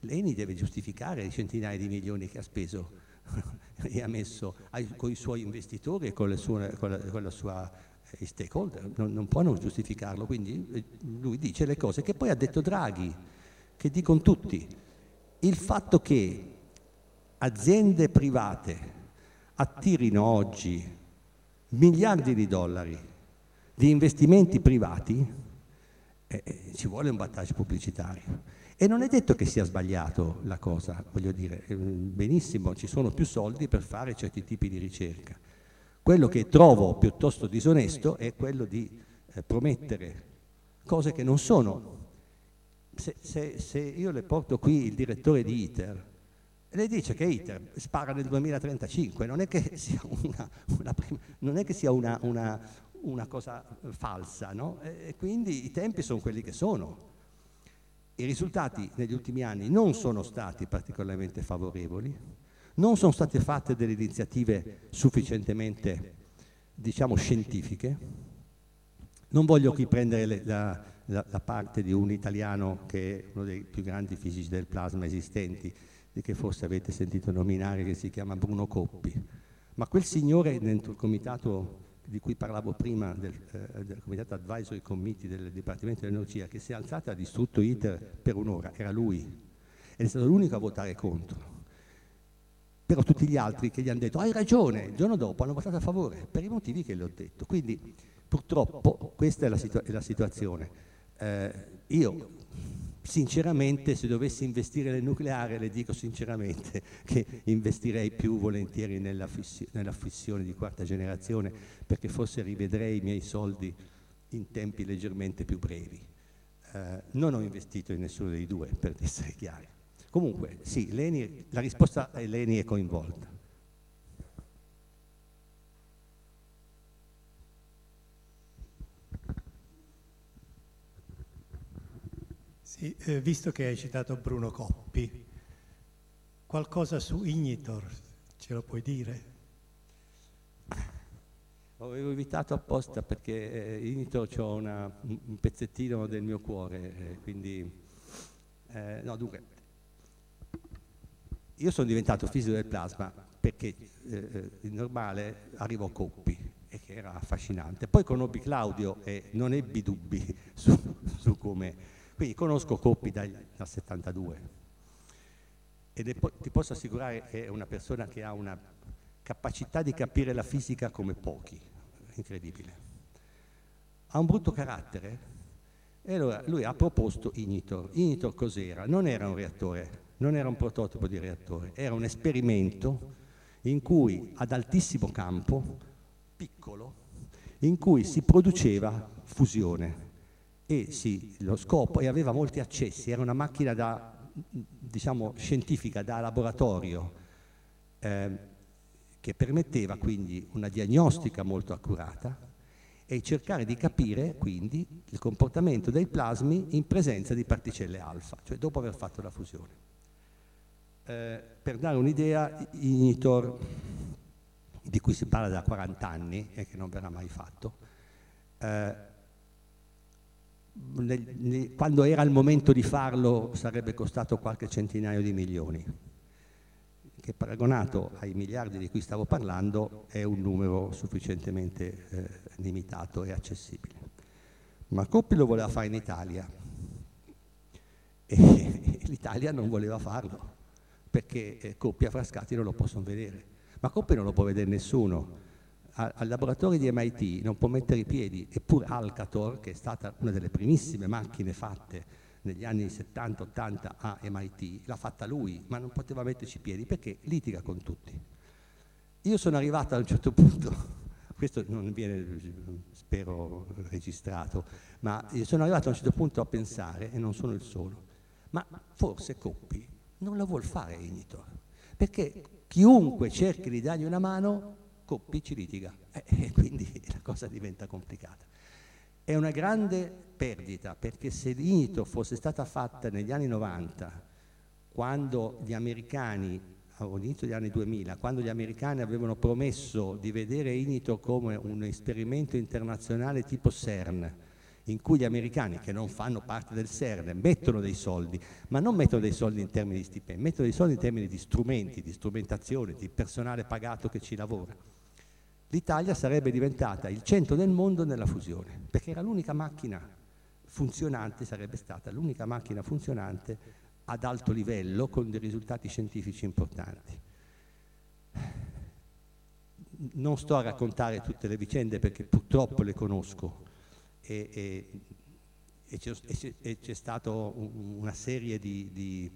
L'ENI deve giustificare i centinaia di milioni che ha speso. e ha messo con i suoi investitori e con, sue, con, la, con la, sua eh, stakeholder, non, non può non giustificarlo, quindi eh, lui dice le cose che poi ha detto Draghi, che dicono tutti. Il fatto che aziende private attirino oggi miliardi di dollari di investimenti privati, eh, eh, ci vuole un vantaggio pubblicitario. E non è detto che sia sbagliato la cosa, voglio dire, eh, benissimo, ci sono più soldi per fare certi tipi di ricerca. Quello che trovo piuttosto disonesto è quello di eh, promettere cose che non sono. Se, se, se, io le porto qui il direttore di ITER, lei dice che ITER spara nel 2035, non è che sia una, una, non è che sia una, una, una cosa falsa, no? E quindi i tempi sono quelli che sono. I risultati negli ultimi anni non sono stati particolarmente favorevoli, non sono state fatte delle iniziative sufficientemente, diciamo, scientifiche. Non voglio qui prendere le, la, la, la, parte di un italiano che è uno dei più grandi fisici del plasma esistenti, di che forse avete sentito nominare, che si chiama Bruno Coppi. Ma quel signore dentro il comitato di cui parlavo prima del, eh, del Comitato Advisory Committee del Dipartimento dell'Energia, che si è alzato e ha distrutto ITER per un'ora, era lui, ed è stato l'unico a votare contro. Però tutti gli altri che gli hanno detto hai ragione, il giorno dopo hanno votato a favore, per i motivi che le ho detto. Quindi purtroppo questa è la, situa- è la situazione. Eh, io sinceramente se dovessi investire nel nucleare le dico sinceramente che investirei più volentieri nella, fissi- nella fissione di quarta generazione perché forse rivedrei i miei soldi in tempi leggermente più brevi. Eh, non ho investito in nessuno dei due per essere chiari. Comunque sì, Leni, la risposta è Leni è coinvolta. Sì, eh, visto che hai citato Bruno Coppi, qualcosa su Ignitor ce lo puoi dire? Avevo evitato apposta perché eh, Ignitor ho una, un pezzettino del mio cuore, eh, quindi... Eh, no, dunque, io sono diventato fisico del plasma perché eh, eh, il normale arrivò Coppi e che era affascinante. Poi conobbi Claudio e non ebbi dubbi su, su come quindi conosco Coppi dal, dal 72 e ti posso assicurare che è una persona che ha una capacità di capire la fisica come pochi, incredibile. Ha un brutto carattere e allora lui ha proposto Ignitor. Ignitor cos'era? Non era un reattore, non era un prototipo di reattore, era un esperimento in cui ad altissimo campo, piccolo, in cui si produceva fusione e sì, lo scopo, e aveva molti accessi, era una macchina da, diciamo, scientifica da laboratorio eh, che permetteva quindi una diagnostica molto accurata e cercare di capire quindi il comportamento dei plasmi in presenza di particelle alfa, cioè dopo aver fatto la fusione. Eh, per dare un'idea, Ignitor, di cui si parla da 40 anni e che non verrà mai fatto, eh, quando era il momento di farlo sarebbe costato qualche centinaio di milioni, che paragonato ai miliardi di cui stavo parlando è un numero sufficientemente eh, limitato e accessibile. Ma Coppi lo voleva fare in Italia. E l'Italia non voleva farlo perché eh, Coppi a Frascati non lo possono vedere, ma Coppi non lo può vedere nessuno al laboratorio di MIT non può mettere i piedi, eppure Alcator, che è stata una delle primissime macchine fatte negli anni 70-80 a MIT, l'ha fatta lui, ma non poteva metterci i piedi perché litiga con tutti. Io sono arrivato a un certo punto, questo non viene, spero, registrato, ma sono arrivato a un certo punto a pensare, e non sono il solo, ma forse Coppi non la vuol fare Ignitor, perché chiunque cerchi di dargli una mano Coppi ci litiga eh, e quindi la cosa diventa complicata. È una grande perdita perché se l'INITO fosse stata fatta negli anni 90, quando gli americani, all'inizio degli anni 2000, quando gli americani avevano promesso di vedere INITO come un esperimento internazionale tipo CERN, in cui gli americani che non fanno parte del CERN mettono dei soldi, ma non mettono dei soldi in termini di stipendi, mettono dei soldi in termini di strumenti, di strumentazione, di personale pagato che ci lavora. L'Italia sarebbe diventata il centro del mondo nella fusione, perché era l'unica macchina funzionante, sarebbe stata l'unica macchina funzionante ad alto livello con dei risultati scientifici importanti. Non sto a raccontare tutte le vicende perché purtroppo le conosco e, e, e, c'è, e c'è, stata una serie di, di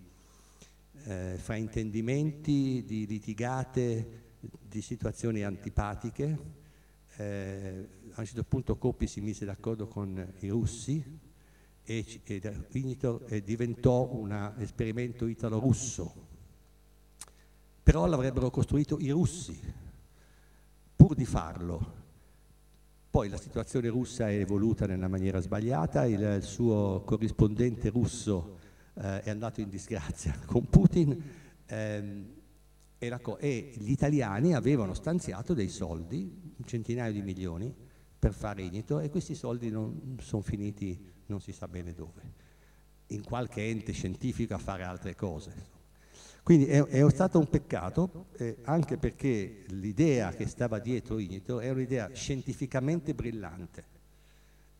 eh, fraintendimenti, di litigate, di situazioni antipatiche. Eh, a un certo punto Coppi si mise d'accordo con i russi e, e diventò un esperimento italo-russo. Però l'avrebbero costruito i russi, pur di farlo. Poi la situazione russa è evoluta nella maniera sbagliata, il, il suo corrispondente russo eh, è andato in disgrazia con Putin ehm, e, e, gli italiani avevano stanziato dei soldi, un centinaio di milioni, per fare Inito e questi soldi non sono finiti non si sa bene dove, in qualche ente scientifico a fare altre cose. Quindi è, è stato un peccato, eh, anche perché l'idea che stava dietro Inito è un'idea scientificamente brillante,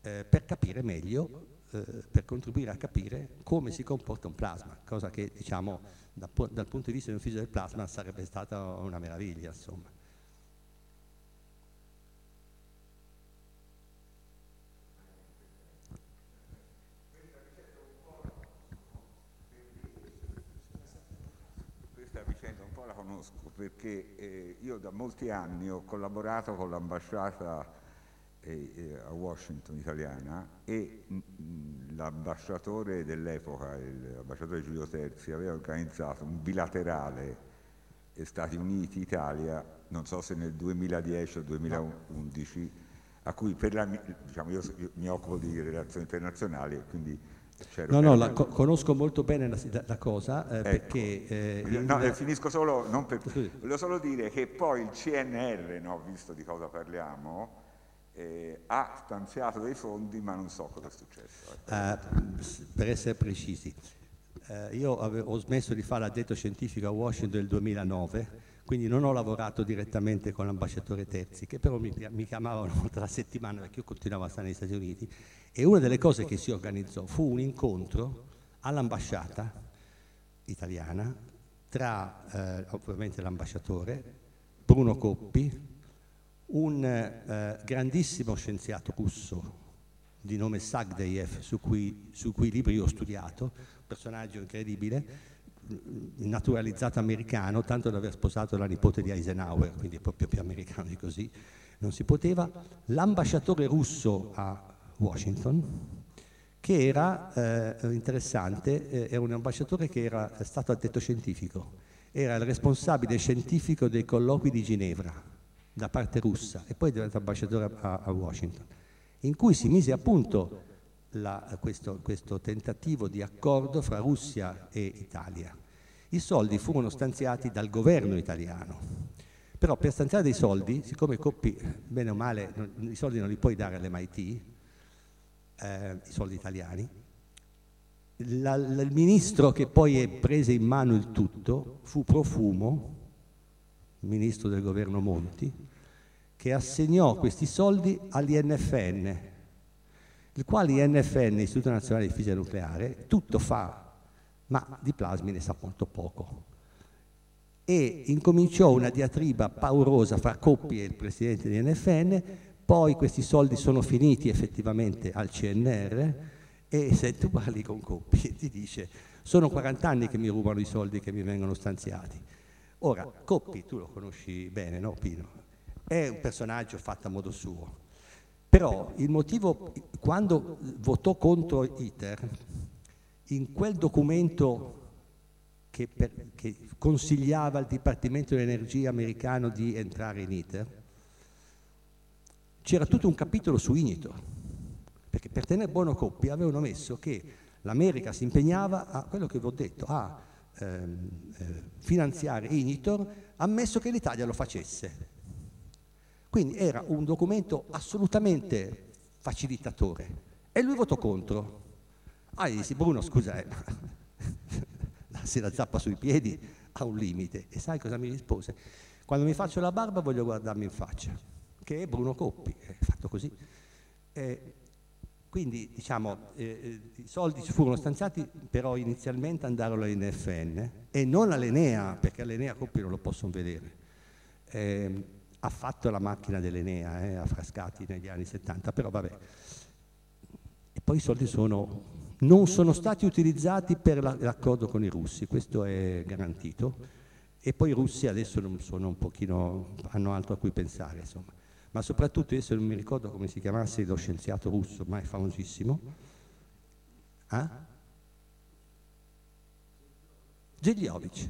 eh, per capire meglio, eh, per contribuire a capire come si comporta un plasma, cosa che diciamo da, dal punto di vista fisico del plasma sarebbe stata una meraviglia. Insomma. perché eh, io da molti anni ho collaborato con l'ambasciata eh, eh a Washington italiana e mh, l'ambasciatore dell'epoca, l'ambasciatore Giulio Terzi, aveva organizzato un bilaterale Stati Uniti-Italia, non so se nel 2010 o 2011, a cui per la, diciamo, io, io mi occupo di relazioni internazionali e quindi No, no, la, co- conosco molto bene la, la cosa eh, ecco. perché... Eh, no, in... finisco solo, per... volevo solo dire che poi il CNR, no, visto di cosa parliamo, eh, ha stanziato dei fondi ma non so cosa è successo. Uh, per essere precisi, uh, io avevo, ho smesso di fare addetto scientifico a Washington nel 2009 quindi non ho lavorato direttamente con l'ambasciatore Terzi, che però mi, mi chiamavano tra la settimana perché io continuavo a stare negli Stati Uniti e una delle cose che si organizzò fu un incontro all'ambasciata italiana tra eh, ovviamente l'ambasciatore, Bruno Coppi, un eh, grandissimo scienziato russo di nome Sagdeyev, su cui, su cui libri ho studiato, personaggio incredibile, naturalizzato americano, tanto da aver sposato la nipote di Eisenhower, quindi proprio più americano di così, non si poteva, l'ambasciatore russo a Washington, che era eh, interessante, eh, era un ambasciatore che era stato addetto scientifico, era il responsabile scientifico dei colloqui di Ginevra da parte russa e poi è diventato ambasciatore a, a, Washington, in cui si mise a punto la, questo, questo tentativo di accordo fra Russia e Italia. I soldi furono stanziati dal governo italiano, però per stanziare dei soldi, siccome Coppi, bene o male, non, i soldi non li puoi dare all'MIT, eh, i soldi italiani, la, la, il ministro che poi prese in mano il tutto fu Profumo, ministro del governo Monti, che assegnò questi soldi all'INFN, il quale INFN, Istituto Nazionale di Fisica Nucleare, tutto fa, ma di plasmi ne sa molto poco. E incominciò una diatriba paurosa fra Coppi e il presidente di NFN, poi questi soldi sono finiti effettivamente al CNR e se tu parli con Coppi ti dice sono 40 anni che mi rubano i soldi che mi vengono stanziati. Ora, Coppi, tu lo conosci bene, no Pino? È un personaggio fatto a modo suo. Però il motivo, quando votò contro ITER, in quel documento che, per, che consigliava al Dipartimento dell'Energia americano di entrare in ITER, c'era tutto un capitolo su Inito, perché per tenere buono coppia avevano messo che l'America si impegnava a quello che vi ho detto, a eh, finanziare Initor, ammesso che l'Italia lo facesse. Quindi era un documento assolutamente facilitatore. E lui votò contro. Ah, gli dissi, Bruno, scusa, eh, se la zappa sui piedi ha un limite. E sai cosa mi rispose? Quando mi faccio la barba voglio guardarmi in faccia, che è Bruno Coppi, è fatto così. Eh, quindi diciamo, eh, eh, i soldi furono stanziati, però inizialmente andarono all'INFN e non all'Enea, perché all'Enea Coppi non lo possono vedere. Eh, ha fatto la macchina dell'Enea, eh, a Frascati negli anni 70, però vabbè. E poi i soldi sono, non sono stati utilizzati per la, l'accordo con i russi, questo è garantito. E poi i russi adesso sono un pochino, hanno altro a cui pensare, insomma ma soprattutto se non mi ricordo come si chiamasse lo scienziato russo, ormai famosissimo, eh? Zegliovic,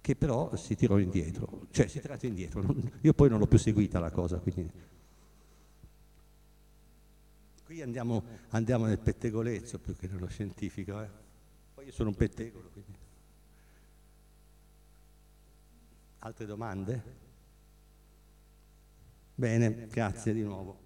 che però si tirò indietro, cioè si è tirato indietro, io poi non l'ho più seguita la cosa, quindi... Qui andiamo, andiamo nel pettegolezzo più che nello scientifico, eh? poi io sono un pettegolo, quindi... Altre domande? Bene, grazie di nuovo.